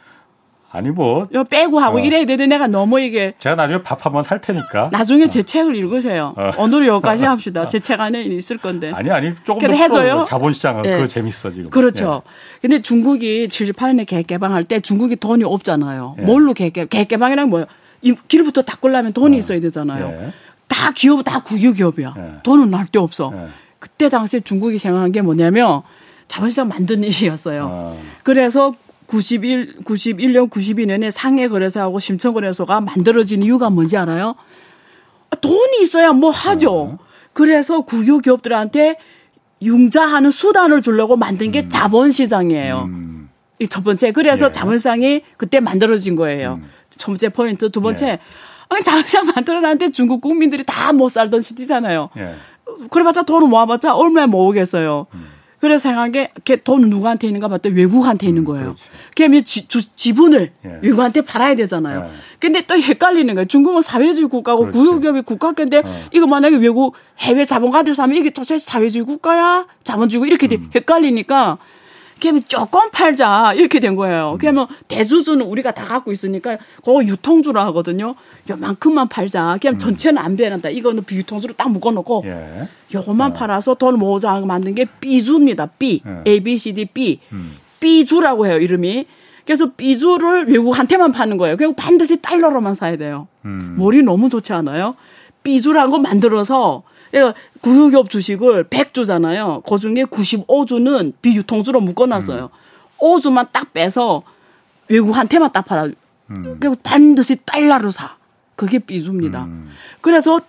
아니 뭐. 요 빼고 하고 어. 이래야 되는데 내가 너무 이게. 제가 나중에 밥 한번 살 테니까. 나중에 어. 제 책을 읽으세요. 어. 오늘 여기까지 합시다. 제 책 안에 있을 건데. 아니 아니 조금 더 해줘요. 자본시장은 네. 그거 재밌어 지금. 그렇죠. 네. 근데 중국이 78년에 계획 개방할 때 중국이 돈이 없잖아요. 네. 뭘로 계획 개방? 계획 개방이란 뭐예요? 이 길부터 닦으려면 돈이 어. 있어야 되잖아요. 네. 다 기업 다 국유기업이야. 네. 돈은 날 데 없어. 그때 당시에 중국이 생각한 게 뭐냐면 자본시장 만든 일이었어요. 아. 그래서 91, 91년, 92년에 상해 거래소하고 심천 거래소가 만들어진 이유가 뭔지 알아요? 돈이 있어야 뭐 하죠. 어. 그래서 국유 기업들한테 융자하는 수단을 주려고 만든 게 음. 자본시장이에요. 음. 이 첫 번째. 그래서 예. 자본시장이 그때 만들어진 거예요. 음. 첫 번째 포인트. 두 번째. 예. 아니, 자본시장 만들어놨는데 중국 국민들이 다 못 살던 시기잖아요. 예. 그래봤자 돈을 모아봤자 얼마나 모으겠어요. 음. 그래서 생각한 게돈 누구한테 있는가 봤더니 외국한테 있는 음, 거예요. 음, 그러면 지, 지분을 예. 외국한테 팔아야 되잖아요. 예. 근데 또 헷갈리는 거예요. 중국은 사회주의 국가고 구유기업이 국가인데 예. 이거 만약에 외국 해외 자본가들 사면 이게 도대체 사회주의 국가야? 자본주의 이렇게 음. 헷갈리니까 그러면 조금 팔자 이렇게 된 거예요. 음. 그러면 대주주는 우리가 다 갖고 있으니까 그거 유통주로 하거든요. 요만큼만 팔자. 그냥 음. 전체는 안 배난다. 이거는 비유통주로 딱 묶어놓고 예. 요것만 어. 팔아서 돈 모자 만든 게 B주입니다. B, 예. A, B, C, D, B, 음. B주라고 해요 이름이. 그래서 B주를 외국한테만 파는 거예요. 그리고 반드시 달러로만 사야 돼요. 음. 머리 너무 좋지 않아요? B주라는 거 만들어서 그러니까 구유기업 주식을 100주잖아요. 그 중에 95주는 비유통주로 묶어놨어요. 음. 5주만 딱 빼서 외국한테만 딱 팔아. 음. 그리고 반드시 달러로 사. 그게 B주입니다. 음. 그래서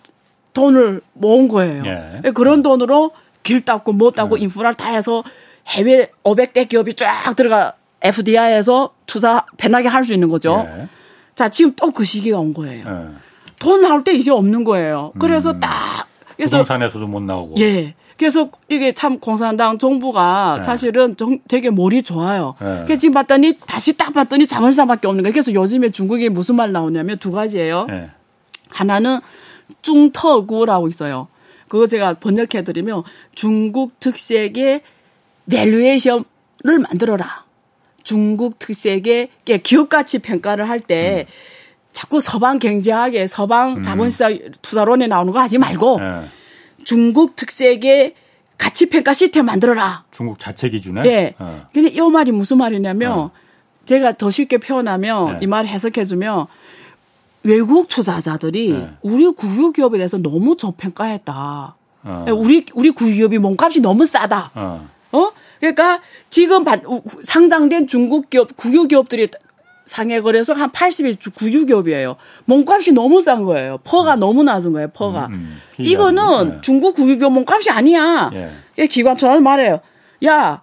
돈을 모은 거예요. 예. 그런 돈으로 길 닦고 뭐 닦고 예. 인프라를 다 해서 해외 500대 기업이 쫙 들어가 FDI에서 투자 배나게 할 수 있는 거죠. 예. 자, 지금 또 그 시기가 온 거예요. 예. 돈 나올 때 이제 없는 거예요. 그래서 음. 딱 그래서 부동산에서도 못 나오고. 예. 그래서 이게 참 공산당 정부가 네. 사실은 정, 되게 머리 좋아요. 네. 그래서 지금 봤더니 다시 딱 봤더니 자본시장밖에 없는 거예요. 그래서 요즘에 중국에 무슨 말 나오냐면 두 가지예요. 네. 하나는 中特估라고 있어요. 그거 제가 번역해드리면 중국 특색의 valuation을 만들어라. 중국 특색의 기업 가치 평가를 할때 음. 자꾸 서방 경제학에 서방 음. 자본시장 투자론에 나오는 거 하지 말고 네. 중국 특색의 가치 평가 시스템 만들어라. 중국 자체 기준에? 네. 어. 근데 이 말이 무슨 말이냐면 어. 제가 더 쉽게 표현하면 네. 이말 해석해 주면 외국 투자자들이 네. 우리 국유 기업에 대해서 너무 저평가했다. 어. 우리 우리 국유기업이 몸값이 너무 싸다. 어. 어? 그러니까 지금 상장된 중국 기업 국유 기업들이 상해 거래소 한 80이 96기업이에요. 몸값이 너무 싼 거예요. PER가 음. 너무 낮은 거예요. PER가. 음, 음. 이거는 네. 중국 국유기업 몸값이 아니야. 예. 기관 전화 말해요. 야,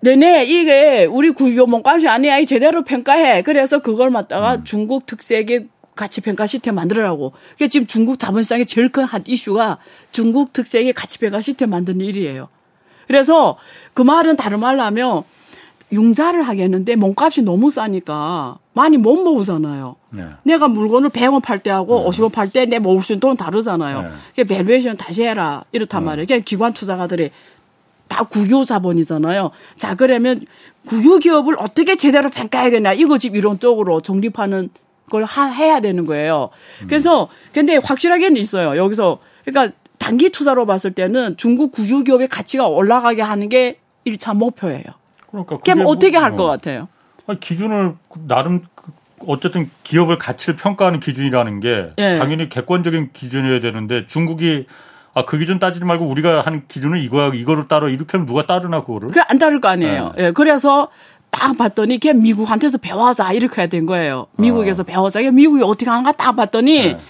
너네 이게 우리 국유기업 몸값이 아니야. 이 제대로 평가해. 그래서 그걸 갖다가 음. 중국 특색의 가치 평가 시스템 만들어라고. 그게 지금 중국 자본시장의 제일 큰 한 이슈가 중국 특색의 가치 평가 시스템 만드는 일이에요. 그래서 그 말은 다른 말로 하면 융자를 하겠는데 몸값이 너무 싸니까 많이 못 모으잖아요. 네. 내가 물건을 100원 팔 때하고 네. 50원 팔 때 내 모을 수 있는 돈 다르잖아요. 네. 그게 valuation 다시 해라. 이렇단 네. 말이에요. 그냥 기관 투자가들이 다 국유 자본이잖아요. 자, 그러면 국유 기업을 어떻게 제대로 평가해야 되냐. 이거 지금 이론적으로 정립하는 걸 하, 해야 되는 거예요. 음. 그래서 근데 확실하게는 있어요. 여기서 그러니까 단기 투자로 봤을 때는 중국 국유 기업의 가치가 올라가게 하는 게 1차 목표예요. 그러니까 어떻게 뭐, 할것 어. 같아요? 아니, 기준을 나름 그 어쨌든 기업을 가치를 평가하는 기준이라는 게 예. 당연히 객관적인 기준이어야 되는데 중국이 아, 그 기준 따지지 말고 우리가 하는 기준은 이거야, 이거를 따라 이렇게 하면 누가 따르나, 그거를? 그게 안 따를 거 아니에요. 예. 예. 그래서 딱 봤더니 걔 미국한테서 배워자 이렇게 해야 된 거예요. 미국에서 어. 배워자. 미국이 어떻게 하는가 딱 봤더니 예.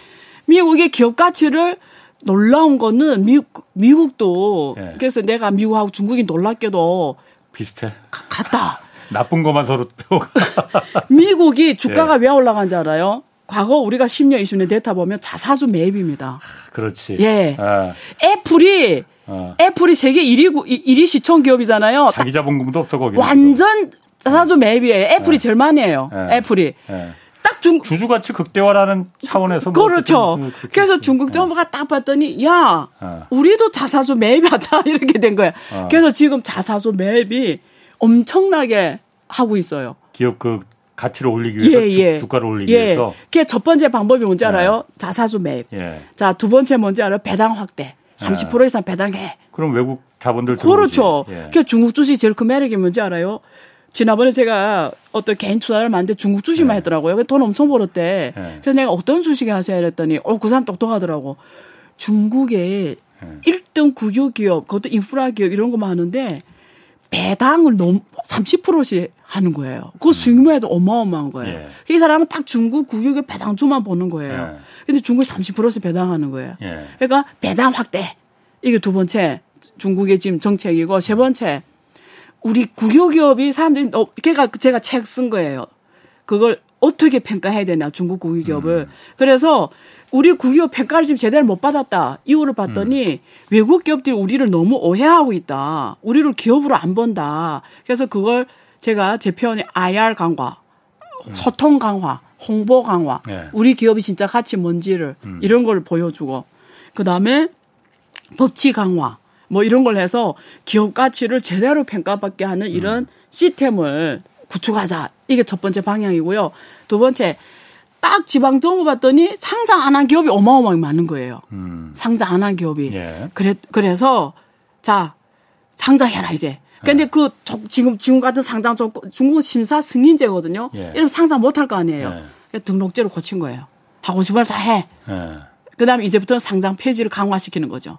미국의 기업 가치를 놀라운 거는 미국, 미국도 예. 그래서 내가 미국하고 중국이 놀랍게도 비슷해. 가, 같다. 나쁜 것만 서로 배워가. 미국이 주가가 예. 왜 올라간 지 알아요? 과거 우리가 10년, 20년 데이터 보면 자사주 매입입니다. 그렇지. 예. 아. 애플이 어. 애플이 세계 1위 1위 시총 기업이잖아요. 자기 자본금도 없어 거기. 완전 자사주 매입이에요. 애플이 예. 제일 많이 해요. 예. 애플이. 예. 딱 중, 주주가치 극대화라는 차원에서 뭐 그렇죠. 뭐 그래서 중국 정부가 네. 딱 봤더니 야 어. 우리도 자사주 매입하자 이렇게 된 거야. 어. 그래서 지금 자사주 매입이 엄청나게 하고 있어요. 기업 그 가치를 올리기 위해서 예, 예. 주, 가를 올리기 예. 위해서. 그게 첫 번째 방법이 뭔지 네. 알아요? 자사주 매입. 예. 자, 두 번째 뭔지 알아요? 배당 확대. 30% 이상 배당해. 그럼 외국 자본들 그렇죠. 예. 그 중국 주식 제일 큰 매력이 뭔지 알아요? 지난번에 제가 어떤 개인 투자를 만드는데 중국 주식만 네. 했더라고요. 돈 엄청 벌었대. 네. 그래서 내가 어떤 주식에 하세요? 이랬더니, 어, 그 사람 똑똑하더라고. 중국에 네. 1등 국유 기업, 그것도 인프라 기업 이런 거만 하는데, 배당을 너무 30%씩 하는 거예요. 그 음. 수익률에도 어마어마한 거예요. 예. 이 사람은 딱 중국 국유의 배당주만 보는 거예요. 예. 근데 중국이 30%씩 배당하는 거예요. 예. 그러니까 배당 확대. 이게 두 번째 중국의 지금 정책이고 세 번째 우리 국유기업이 사람들이 어, 걔가 제가 책 쓴 거예요. 그걸 어떻게 평가해야 되냐 중국 국유기업을. 음. 그래서 우리 국유기업 평가를 지금 제대로 못 받았다. 이유를 봤더니 음. 외국 기업들이 우리를 너무 오해하고 있다. 우리를 기업으로 안 본다. 그래서 그걸 제가 제 표현에 IR 강화, 음. 소통 강화, 홍보 강화, 네. 우리 기업이 진짜 가치 뭔지를 음. 이런 걸 보여주고 그 다음에 법치 강화. 뭐 이런 걸 해서 기업 가치를 제대로 평가받게 하는 이런 음. 시스템을 구축하자. 이게 첫 번째 방향이고요. 두 번째 딱 지방 정부 봤더니 상장 안 한 기업이 어마어마하게 많은 거예요. 음. 상장 안 한 기업이. 예. 그래 그래서 자 상장해라 이제. 근데 예. 그 지금 지금 같은 상장 조건 중국 심사 승인제거든요. 예. 이러면 상장 못 할 거 아니에요. 예. 등록제로 고친 거예요. 하고 싶은 다 해. 예. 그다음에 이제부터 상장 폐지를 강화시키는 거죠.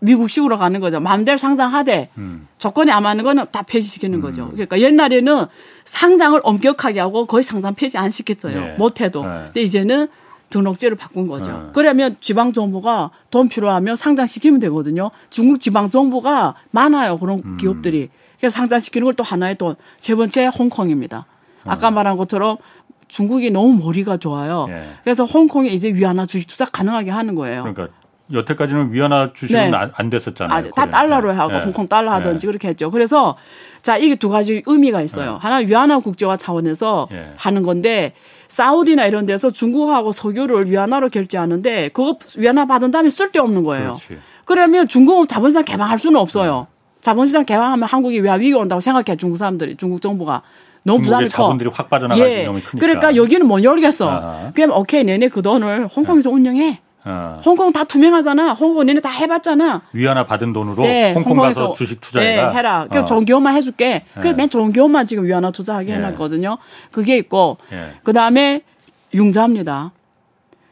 미국식으로 가는 거죠. 마음대로 상장하되 음. 조건이 안 맞는 거는 다 폐지시키는 음. 거죠. 그러니까 옛날에는 상장을 엄격하게 하고 거의 상장 폐지 안 시켰어요. 네. 못해도. 네. 근데 이제는 등록제를 바꾼 거죠. 네. 그러면 지방 정부가 돈 필요하면 상장시키면 되거든요. 중국 지방 정부가 많아요. 그런 음. 기업들이. 그래서 상장시키는 걸 또 하나의 또세 번째 홍콩입니다. 아까 말한 것처럼 중국이 너무 머리가 좋아요. 예. 그래서 홍콩에 이제 위안화 주식 투자 가능하게 하는 거예요. 그러니까 여태까지는 위안화 주식은 네. 안 됐었잖아요. 아, 다 달러로 하고 네. 홍콩 달러 하든지 네. 그렇게 했죠. 그래서 자 이게 두 가지 의미가 있어요. 네. 하나 위안화 국제화 차원에서 예. 하는 건데 사우디나 이런 데서 중국하고 석유를 위안화로 결제하는데 그거 위안화 받은 다음에 쓸데없는 거예요. 그렇지. 그러면 중국은 자본시장 개방할 수는 없어요. 자본시장 개방하면 한국이 위안 위기 온다고 생각해 중국 사람들이 중국 정부가. 너무 부담이 커. 자본들이 확 빠져나갈 예. 위험이 크니까. 그러니까 여기는 못 열겠어. 아. 그럼 오케이 내내 그 돈을 홍콩에서 운영해. 어. 홍콩 다 투명하잖아. 홍콩 니네 다 해봤잖아. 위안화 받은 돈으로 네, 홍콩 가서 주식 투자해라. 네, 해라. 그 어. 좋은 기업만 해줄게. 네. 그맨 좋은 기업만 지금 위안화 투자하게 네. 해놨거든요. 그게 있고 네. 그 다음에 융자입니다.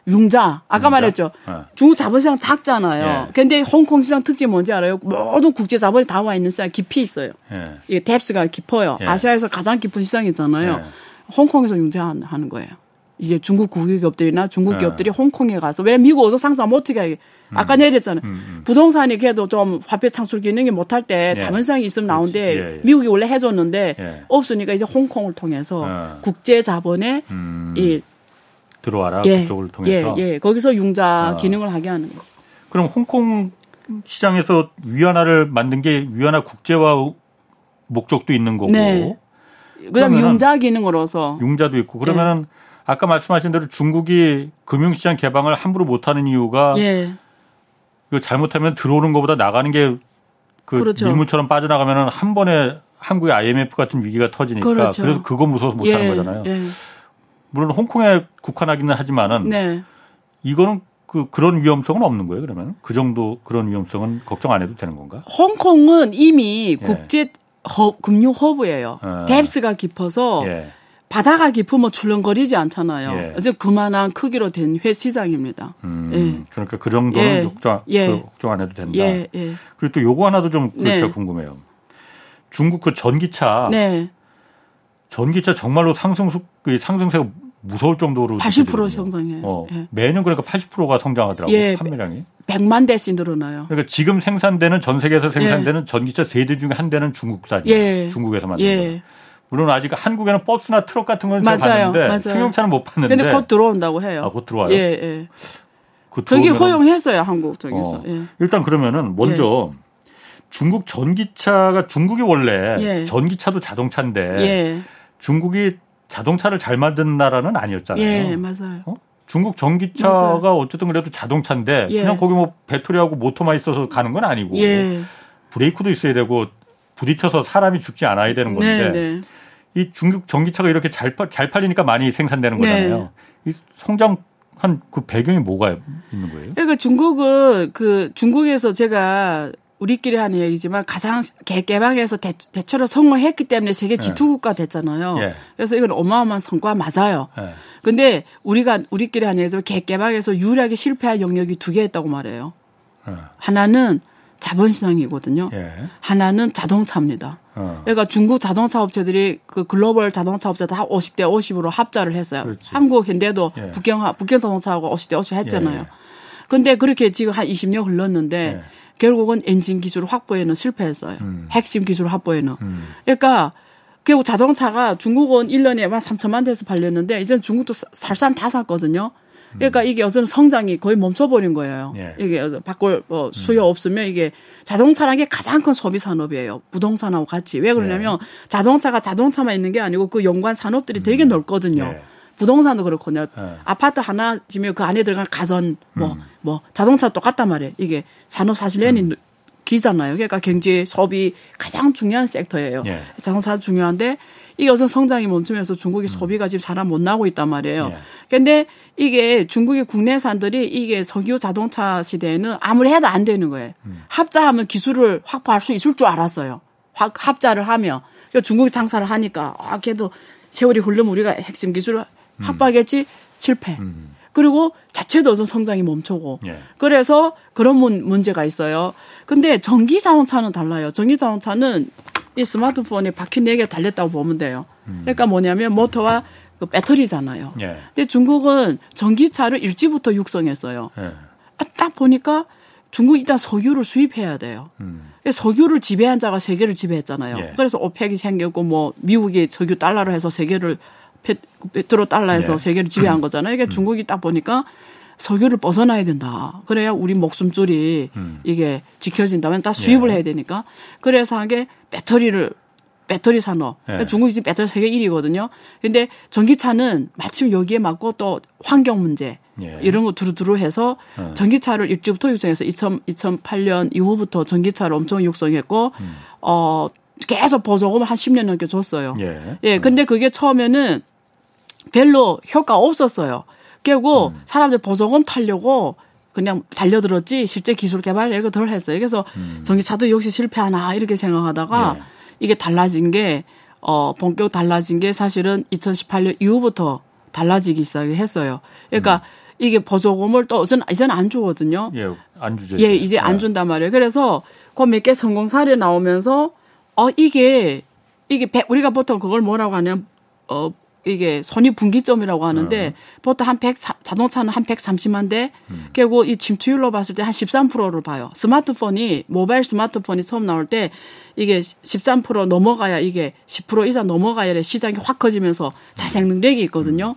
융자. 아까 융자? 말했죠. 네. 중국 자본시장 작잖아요. 네. 근데 홍콩 시장 특징 뭔지 알아요? 모든 국제 자본이 다 와 있는 시장 깊이 있어요. 네. 이게 뎁스가 깊어요. 아시아에서 가장 깊은 시장이잖아요. 홍콩에서 융자하는 거예요. 이제 중국 국유기업들이나 중국 네. 기업들이 홍콩에 가서 왜 미국 어서 상장 못하게 하게 아까 음. 내렸잖아요. 음, 음. 부동산이 그래도 좀 화폐 창출 기능이 못할 때 예. 자본시장이 있으면 나오는데 예, 예. 미국이 원래 해줬는데 예. 없으니까 이제 홍콩을 통해서 어. 국제 자본에 음. 이 들어와라 예. 그쪽을 통해서 예, 예. 거기서 융자 어. 기능을 하게 하는 거죠. 그럼 홍콩 시장에서 위안화를 만든 게 위안화 국제화 목적도 있는 거고. 네. 그다음 융자 기능으로서 융자도 있고 그러면은 아까 말씀하신 대로 중국이 금융시장 개방을 함부로 못하는 이유가 예. 이거 잘못하면 들어오는 것보다 나가는 게그 그렇죠. 밀물처럼 빠져나가면은 한 번에 한국의 IMF 같은 위기가 터지니까 그렇죠. 그래서 그거 무서워서 못하는 예. 거잖아요. 예. 물론 홍콩에 국한하기는 하지만은 네. 이거는 그 그런 위험성은 없는 거예요. 그러면 그 정도 그런 위험성은 걱정 안 해도 되는 건가? 홍콩은 이미 예. 국제 허, 금융 허브예요. 예. 뎁스가 깊어서. 예. 바다가 깊으면 출렁거리지 않잖아요. 예. 그래서 그만한 크기로 된 회 시장입니다. 음, 예. 그러니까 그 정도는 예. 걱정, 예. 그 걱정 안 해도 된다. 예. 예. 그리고 또 요거 하나도 좀 그렇죠 네. 궁금해요. 중국 그 전기차, 네. 전기차 정말로 상승 속그 상승세가 무서울 정도로 80% 성장해요. 어, 예. 매년 그러니까 80%가 성장하더라고요. 예, 판매량이. 100만 대씩 늘어나요. 그러니까 지금 생산되는 전 세계에서 생산되는 예. 전기차 세 대 중에 한 대는 중국산이에요. 예. 중국에서 만든 예. 거. 물론 아직 한국에는 버스나 트럭 같은 걸 제가 봤는데 맞아요. 승용차는 못 봤는데. 근데 곧 들어온다고 해요. 아, 곧 들어와요. 예, 예. 저기 허용했어요 한국 쪽에서. 어. 예. 일단 그러면은 먼저 예. 중국 전기차가 중국이 원래 예. 전기차도 자동차인데 예. 중국이 자동차를 잘 만드는 나라는 아니었잖아요. 예, 맞아요. 어? 중국 전기차가 맞아요. 어쨌든 그래도 자동차인데 예. 그냥 거기 뭐 배터리하고 모터만 있어서 가는 건 아니고 예. 브레이크도 있어야 되고 부딪혀서 사람이 죽지 않아야 되는 건데 네, 네. 이 중국 전기차가 이렇게 잘, 잘 팔리니까 많이 생산되는 네. 거잖아요. 네. 이 성장 한 그 배경이 뭐가 있는 거예요? 그러니까 중국은 그 중국에서 제가 우리끼리 하는 얘기지만 가장 개, 개방해서 대, 대처를 성공했기 때문에 세계 네. 지투국가 됐잖아요. 예. 그래서 이건 어마어마한 성과 맞아요. 예. 근데 우리가 우리끼리 하는 얘기지만 개, 개방해서 유일하게 실패한 영역이 두개 있다고 말해요. 예. 하나는 자본시장이거든요. 예. 하나는 자동차입니다. 어. 그러니까 중국 자동차 업체들이 그 글로벌 자동차 업체 다 50대 50으로 합자를 했어요. 그렇지. 한국 현대도 예. 북경 북경 자동차하고 50대 50 했잖아요. 예. 근데 그렇게 지금 한 20년 흘렀는데 예. 결국은 엔진 기술 확보에는 실패했어요. 음. 핵심 기술 확보에는. 음. 그러니까 결국 자동차가 중국은 1년에 한 3천만 대에서 팔렸는데 이제는 중국도 살산 다 샀거든요. 그러니까 이게 어떤 성장이 거의 멈춰버린 거예요. 예. 이게 바꿀 뭐 수요 음. 없으면 이게 자동차라는 게 가장 큰 소비 산업이에요. 부동산하고 같이. 왜 그러냐면 예. 자동차가 자동차만 있는 게 아니고 그 연관 산업들이 되게 음. 넓거든요. 예. 부동산도 그렇거든요. 예. 아파트 하나 지면 그 안에 들어간 가전 뭐뭐 음. 뭐 자동차 똑같단 말이에요. 이게 산업 사실련이 음. 기잖아요. 그러니까 경제 소비 가장 중요한 섹터예요. 예. 자동차 중요한데 이게 우선 성장이 멈추면서 중국이 음. 소비가 지금 잘 못 나고 있단 말이에요. 예. 근데 이게 중국의 국내산들이 이게 석유 자동차 시대에는 아무리 해도 안 되는 거예요. 음. 합자하면 기술을 확보할 수 있을 줄 알았어요. 확 합자를 하면 그러니까 중국이 장사를 하니까 아 걔도 세월이 흐르면 우리가 핵심 기술을 음. 확보하겠지 실패. 음. 그리고 자체도 성장이 멈추고. 예. 그래서 그런 문, 문제가 있어요. 근데 전기 자동차는 달라요. 전기 자동차는 이 스마트폰에 바퀴 4개 달렸다고 보면 돼요. 음. 그러니까 뭐냐면 모터와 그 배터리잖아요. 예. 근데 중국은 전기차를 일찍부터 육성했어요. 예. 아, 딱 보니까 중국 일단 석유를 수입해야 돼요. 음. 석유를 지배한 자가 세계를 지배했잖아요. 예. 그래서 오펙이 생겼고 뭐 미국이 석유 달러로 해서 세계를 페트로 달러에서 네. 세계를 지배한 거잖아요. 이게 음. 중국이 딱 보니까 석유를 벗어나야 된다. 그래야 우리 목숨줄이 음. 이게 지켜진다면 다 수입을 예. 해야 되니까. 그래서 한 게 배터리를 배터리 산업. 예. 중국이 지금 배터리 세계 1위거든요. 근데 전기차는 마침 여기에 맞고 또 환경 문제 예. 이런 거 두루두루 해서 어. 전기차를 일주부터 육성해서 2000, 2008년 이후부터 전기차를 엄청 육성했고 음. 어 계속 보조금을 한 10년 넘게 줬어요. 예. 예. 근데 그게 처음에는 별로 효과 없었어요. 결국 음. 사람들 보조금 타려고 그냥 달려들었지 실제 기술 개발 이런 거덜 했어요. 그래서 음. 전기차도 역시 실패하나 이렇게 생각하다가 예. 이게 달라진 게 어, 본격 달라진 게 사실은 2018년 이후부터 달라지기 시작했어요. 그러니까 음. 이게 보조금을 또 이제는, 이제는 안 주거든요. 예, 안 주죠. 예, 이제 안 예. 준단 말이에요. 그래서 그 몇 개 성공 사례 나오면서 어, 이게 이게 우리가 보통 그걸 뭐라고 하냐면 어, 이게 손익 분기점이라고 하는데 어. 보통 한 100, 자동차는 한 130만 대, 음. 그리고 이 침투율로 봤을 때 한 13%를 봐요. 스마트폰이, 모바일 스마트폰이 처음 나올 때 이게 13% 넘어가야 이게 10% 이상 넘어가야 시장이 확 커지면서 자생 능력이 있거든요.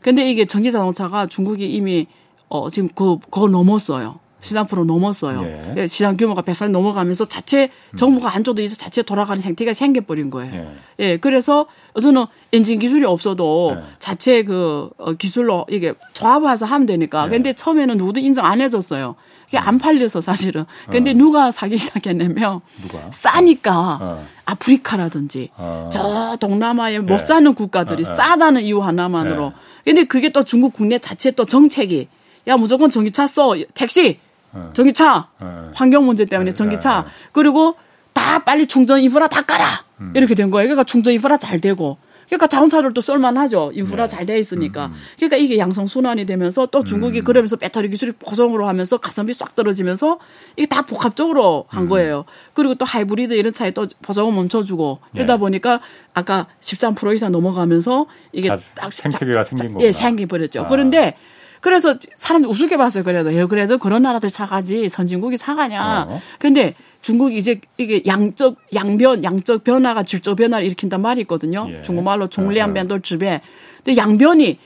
근데 이게 전기 자동차가 중국이 이미 어, 지금 그, 그걸 넘었어요. 시장 프로 넘었어요. 예. 예 시장 규모가 100살 넘어가면서 자체 정부가 안 줘도 이제 자체 돌아가는 형태가 생겨버린 거예요. 예. 예. 그래서 저는 엔진 기술이 없어도 예. 자체 그 어, 기술로 이게 조합해서 하면 되니까. 예. 근데 처음에는 누구도 인정 안 해줬어요. 이게 안 팔려서 사실은. 근데 어. 누가 사기 시작했냐면 누가? 싸니까 어. 아프리카라든지 어. 저 동남아에 못 예. 사는 국가들이 어, 어. 싸다는 이유 하나만으로. 근데 그게 또 중국 국내 자체 또 정책이 야 무조건 전기차 써 택시 어. 전기차 어. 환경 문제 때문에 네, 전기차 네, 네. 그리고 다 빨리 충전 인프라 다 깔아 음. 이렇게 된 거예요. 그러니까 충전 인프라 잘 되고 그러니까 자동차들도 쓸만하죠. 인프라 네. 잘돼 있으니까. 음, 음. 그러니까 이게 양성 순환이 되면서 또 중국이 음. 그러면서 배터리 기술이 고성으로 하면서 가성비 싹 떨어지면서 이게 다 복합적으로 한 음. 거예요. 그리고 또 하이브리드 이런 차에 또 보조금 멈춰주고 이러다 네. 보니까 아까 13% 이상 넘어가면서 이게 딱 생태계가 생긴 거 예 생겨 버렸죠. 아. 그런데 그래서 사람들 우습게 봤어요. 그래도 예, 그래도 그런 나라들 사가지 선진국이 사가냐. 어. 근데 중국이 이제 이게 양적 양변 양적 변화가 질적 변화를 일으킨단 말이 있거든요. 예. 중국말로 종리안변도 즙에. 근데 양변이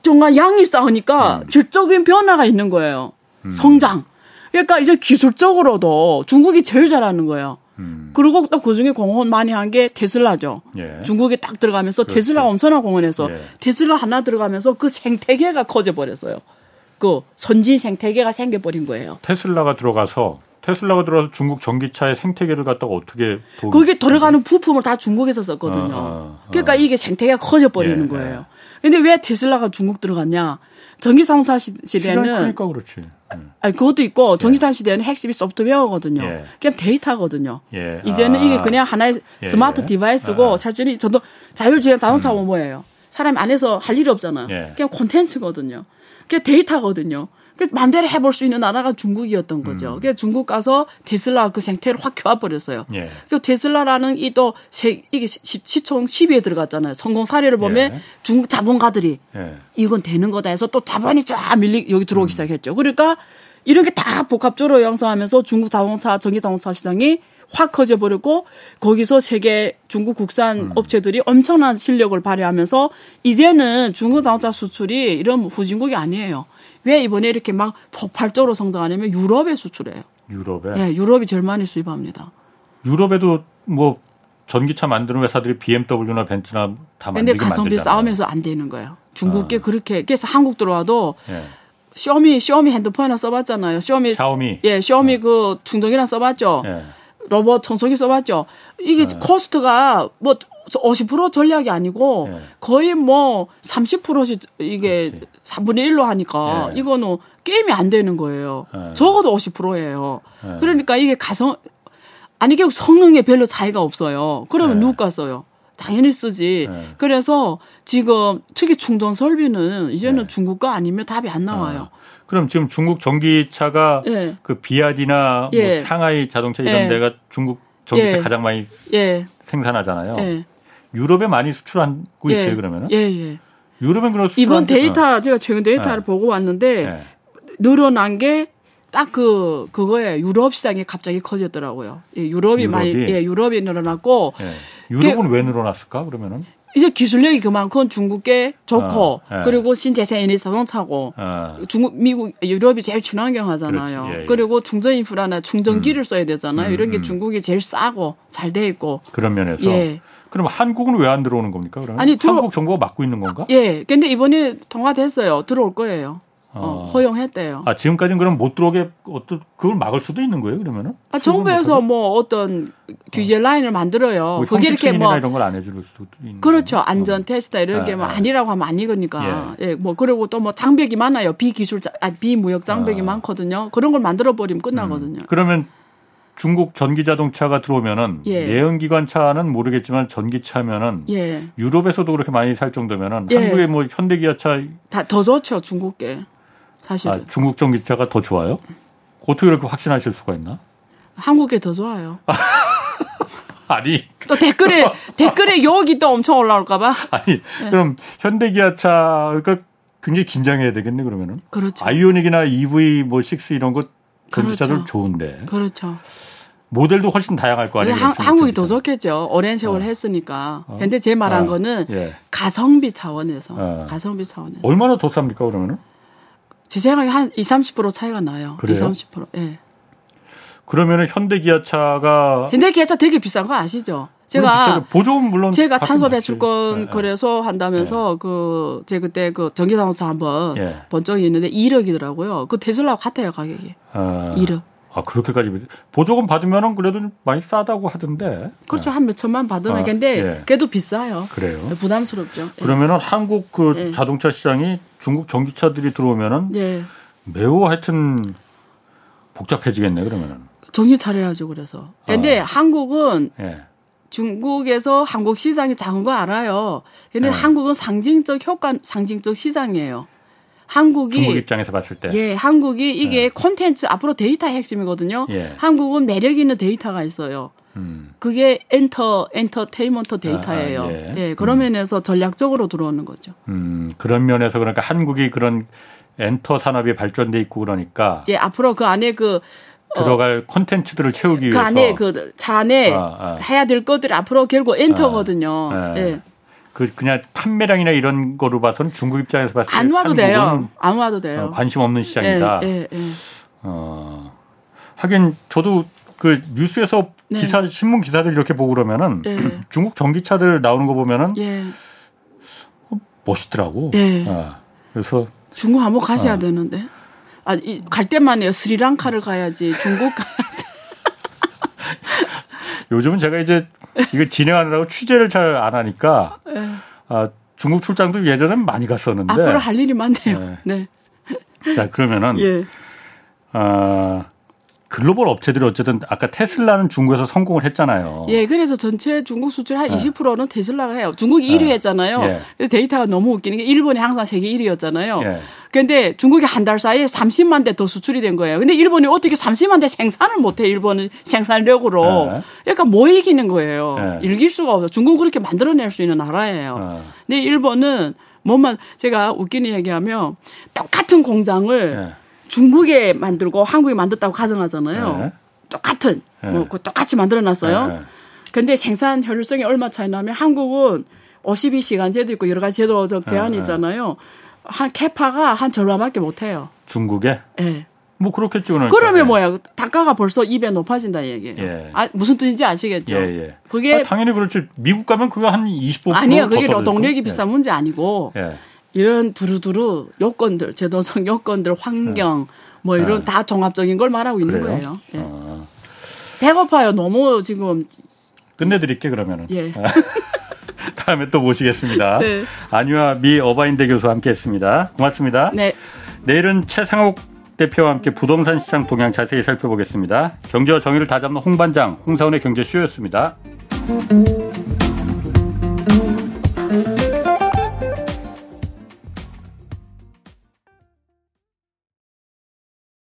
정말 양이 쌓으니까 음. 질적인 변화가 있는 거예요. 음. 성장. 그러니까 이제 기술적으로도 중국이 제일 잘하는 거예요. 음. 그리고 또 그중에 공헌 많이 한 게 테슬라죠. 예. 중국에 딱 들어가면서 그렇죠. 테슬라 엄청난 공헌해서 예. 테슬라 하나 들어가면서 그 생태계가 커져 버렸어요. 그 선진 생태계가 생겨버린 거예요. 테슬라가 들어가서 테슬라가 들어와서 중국 전기차의 생태계를 갖다가 어떻게 거기 들어가는 부품을 다 중국에서 썼거든요. 아, 아, 아. 그러니까 이게 생태계가 커져 버리는 예, 거예요. 예. 근데 왜 테슬라가 중국 들어갔냐? 전기 자동차 시대는 그러니까 그렇지. 아니 그것도 있고 전기차 시대는 핵심이 소프트웨어거든요. 예. 그냥 데이터거든요. 예. 이제는 아. 이게 그냥 하나의 예. 스마트 디바이스고 아. 사실은 저도 자율주행 자동차 음. 뭐예요? 사람 안에서 할 일이 없잖아. 예. 그냥 콘텐츠거든요. 그게 데이터거든요. 그 마음대로 해볼 수 있는 나라가 중국이었던 거죠. 음. 그 중국 가서 테슬라 그 생태를 확 켜버렸어요. 예. 그 테슬라라는 이 또 이게 시, 총 10위에 들어갔잖아요. 성공 사례를 보면 예. 중국 자본가들이 예. 이건 되는 거다 해서 또 자본이 쫙 밀리 여기 들어오기 음. 시작했죠. 그러니까 이런 게 다 복합적으로 형성하면서 중국 자동차 전기 자동차 시장이 확 커져 버렸고 거기서 세계 중국 국산 음. 업체들이 엄청난 실력을 발휘하면서 이제는 중국 자동차 수출이 이런 후진국이 아니에요. 왜 이번에 이렇게 막 폭발적으로 성장하냐면 유럽에 수출해요. 유럽에? 예, 유럽이 제일 많이 수입합니다. 유럽에도 뭐 전기차 만드는 회사들이 BMW나 벤츠나 다 만들긴 근데 가성비 싸우면서 안 되는 거예요. 중국계 아. 그렇게 그래서 한국 들어와도 예. 쇼미 쇼미 핸드폰이나 써봤잖아요. 쇼미 샤오미 예 쇼미 어. 그 충전기나 써봤죠. 예. 로봇 청소기 써봤죠. 이게 예. 코스트가 뭐 50% 전략이 아니고 예. 거의 뭐 30%씩 이게 그렇지. 3분의 1로 하니까 예. 이거는 게임이 안 되는 거예요. 예. 적어도 50%예요. 예. 그러니까 이게 가성 아니 결국 성능에 별로 차이가 없어요. 그러면 예. 누가 써요? 당연히 쓰지. 네. 그래서 지금 특히 충전 설비는 이제는 네. 중국 거 아니면 답이 안 나와요. 아, 그럼 지금 중국 전기차가 네. 그 비아디나 뭐 예. 상하이 자동차 이런 예. 데가 중국 전기차 예. 가장 많이 예. 생산하잖아요. 예. 유럽에 많이 수출하고 있어요 그러면은? 예, 예. 유럽엔 그런 이번 데이터 어. 제가 최근 데이터를 보고 왔는데 늘어난 게 딱 그 그거에 유럽 시장이 갑자기 커졌더라고요. 예, 유럽이, 유럽이, 많이 예, 유럽이 늘어났고 유럽은 왜 늘어났을까 그러면은? 이제 기술력이 그만큼 중국계 좋고 어, 예. 그리고 신재생 에너지 자동차고 어. 중국 미국 유럽이 제일 친환경 하잖아요. 예, 예. 그리고 충전 인프라나 충전기를 음. 써야 되잖아요. 음, 이런 게 음. 중국이 제일 싸고 잘 돼 있고 그런 면에서 예. 그럼 한국은 왜 안 들어오는 겁니까? 그러면 아니, 들어... 한국 정부가 막고 있는 건가? 예. 근데 이번에 통과됐어요. 들어올 거예요. 어, 허용했대요. 아 지금까지는 그럼 못 들어오게 어떤 그걸 막을 수도 있는 거예요 그러면은? 아 정부에서 뭐 어떤 규제 어. 라인을 만들어요. 뭐 그게 이렇게 뭐 이런 걸 안 해줄 수도 있는. 그렇죠? 안전 어. 테스트 이런 게뭐 아, 아. 아니라고 하면 아니거니까. 예. 예. 뭐 그리고 또 뭐 장벽이 많아요. 비기술 아 비무역 장벽이 아. 많거든요. 그런 걸 만들어 버리면 끝나거든요. 음. 그러면 중국 전기 자동차가 들어오면은 예. 내연기관 차는 모르겠지만 전기차면은 예. 유럽에서도 그렇게 많이 살 정도면은 예. 한국의 뭐 현대기아차 다 더 좋죠 중국계. 사실 아, 중국 전기차가 더 좋아요? 어떻게 그렇게 확신하실 수가 있나? 한국에 더 좋아요. 아니 또 댓글에 댓글에 욕이 또 엄청 올라올까봐. 아니 네. 그럼 현대기아차가 굉장히 긴장해야 되겠네 그러면은. 그렇죠. 아이오닉이나 EV 뭐 6 이런 것 전기차들 그렇죠. 좋은데. 그렇죠. 모델도 훨씬 다양할 거 아니에요? 한, 한국이 더 좋겠죠. 오랜 세월 어. 했으니까. 어. 근데 제 말한 어. 거는 예. 가성비 차원에서. 어. 가성비 차원에서. 얼마나 더 쌉니까 그러면은? 제 생각에 한 20, 30% 차이가 나요. 그래요? 20, 30%. 예. 그러면은 현대 기아차가 현대 기아차 되게 비싼 거 아시죠? 제가 보조금 물론 제가 탄소 배출권 네, 거래소 한다면서 네. 그 제가 그때 그 전기 자동차 한번 네. 본 적이 있는데 1억이더라고요. 그 테슬라하고 같아요 가격이. 아, 1억. 아 그렇게까지 보조금 받으면은 그래도 많이 싸다고 하던데. 그렇죠 한몇 천만 받으면 아, 근데 예. 그래도 비싸요. 그래요. 부담스럽죠. 예. 그러면은 한국 그 예. 자동차 시장이 중국 전기차들이 들어오면은 예. 매우 하여튼 복잡해지겠네 그러면은. 정신 차려야죠 그래서. 근데 아. 한국은 예. 중국에서 한국 시장이 작은 거 알아요. 근데 네. 한국은 상징적 효과, 상징적 시장이에요. 한국이 중국 입장에서 봤을 때 예, 한국이 이게 네. 콘텐츠 앞으로 데이터 핵심이거든요. 예. 한국은 매력 있는 데이터가 있어요. 음. 그게 엔터 엔터테인먼트 데이터예요. 아, 예. 예. 그런 음. 면에서 전략적으로 들어오는 거죠. 음, 그런 면에서 그러니까 한국이 그런 엔터 산업이 발전돼 있고 그러니까 예, 앞으로 그 안에 그 들어갈 콘텐츠들을 채우기 그 위해서 그 안에 그차 안에 아, 아. 해야 될 것들이 앞으로 결국 엔터거든요. 아, 예. 예. 그 그냥 판매량이나 이런 거로 봐서는 중국 입장에서 봤을 때 안 와도 돼요. 안 와도 돼요. 어, 관심 없는 시장이다. 예, 예, 예. 어, 하긴 저도 그 뉴스에서 네. 기사 신문 기사들 이렇게 보고 그러면은 예. 중국 전기차들 나오는 거 보면은 예. 어, 멋있더라고. 예. 어, 그래서 중국 한번 가셔야 어. 되는데. 아, 이, 갈 때만 해요. 스리랑카를 가야지. 중국 가야지. 요즘은 제가 이제 이거 진행하느라고 취재를 잘 안 하니까 네. 아, 중국 출장도 예전엔 많이 갔었는데 앞으로 할 일이 많네요. 네. 네. 자 그러면은 예. 아 글로벌 업체들이 어쨌든 아까 테슬라는 중국에서 성공을 했잖아요. 예, 그래서 전체 중국 수출 한 네. 20%는 테슬라가 해요. 중국이 1위 했잖아요. 예. 데이터가 너무 웃기는 게 일본이 항상 세계 1위였잖아요. 예. 근데 중국이 한 달 사이에 30만 대 더 수출이 된 거예요. 근데 일본이 어떻게 30만 대 생산을 못 해, 일본은 생산력으로. 예. 그러니까 뭐 이기는 거예요. 예. 일길 수가 없어. 중국은 그렇게 만들어낼 수 있는 나라예요. 예. 근데 일본은 뭐만 제가 웃기는 얘기하면 똑같은 공장을 예. 중국에 만들고 한국에 만들었다고 가정하잖아요. 네. 똑같은 네. 뭐 똑같이 만들어놨어요. 네. 근데 생산 효율성이 얼마 차이 나면 한국은 52시간 제도 있고 여러 가지 제도적 제한이 있잖아요. 한 캐파가 한 절반밖에 못 해요. 중국에? 예. 네. 뭐 그렇겠죠. 그러니까. 그러면 예. 뭐야? 단가가 벌써 2배 높아진다 얘기예요. 예. 아, 무슨 뜻인지 아시겠죠? 예, 예. 그게 아, 당연히 그렇지. 미국 가면 그거 한 25% 아니요. 그게 노동력이 비싼 문제 아니고 이런 두루두루 요건들, 제도성 요건들, 환경, 뭐 이런 네. 다 종합적인 걸 말하고 있는 그래요? 거예요. 예. 아. 배고파요. 너무 지금. 끝내드릴게 그러면은. 예. 다음에 또 모시겠습니다. 네. 안유아 미 어바인대 교수와 함께했습니다. 고맙습니다. 네. 내일은 최상욱 대표와 함께 부동산 시장 동향 자세히 살펴보겠습니다. 경제와 정의를 다잡는 홍반장 홍사원의 경제쇼였습니다.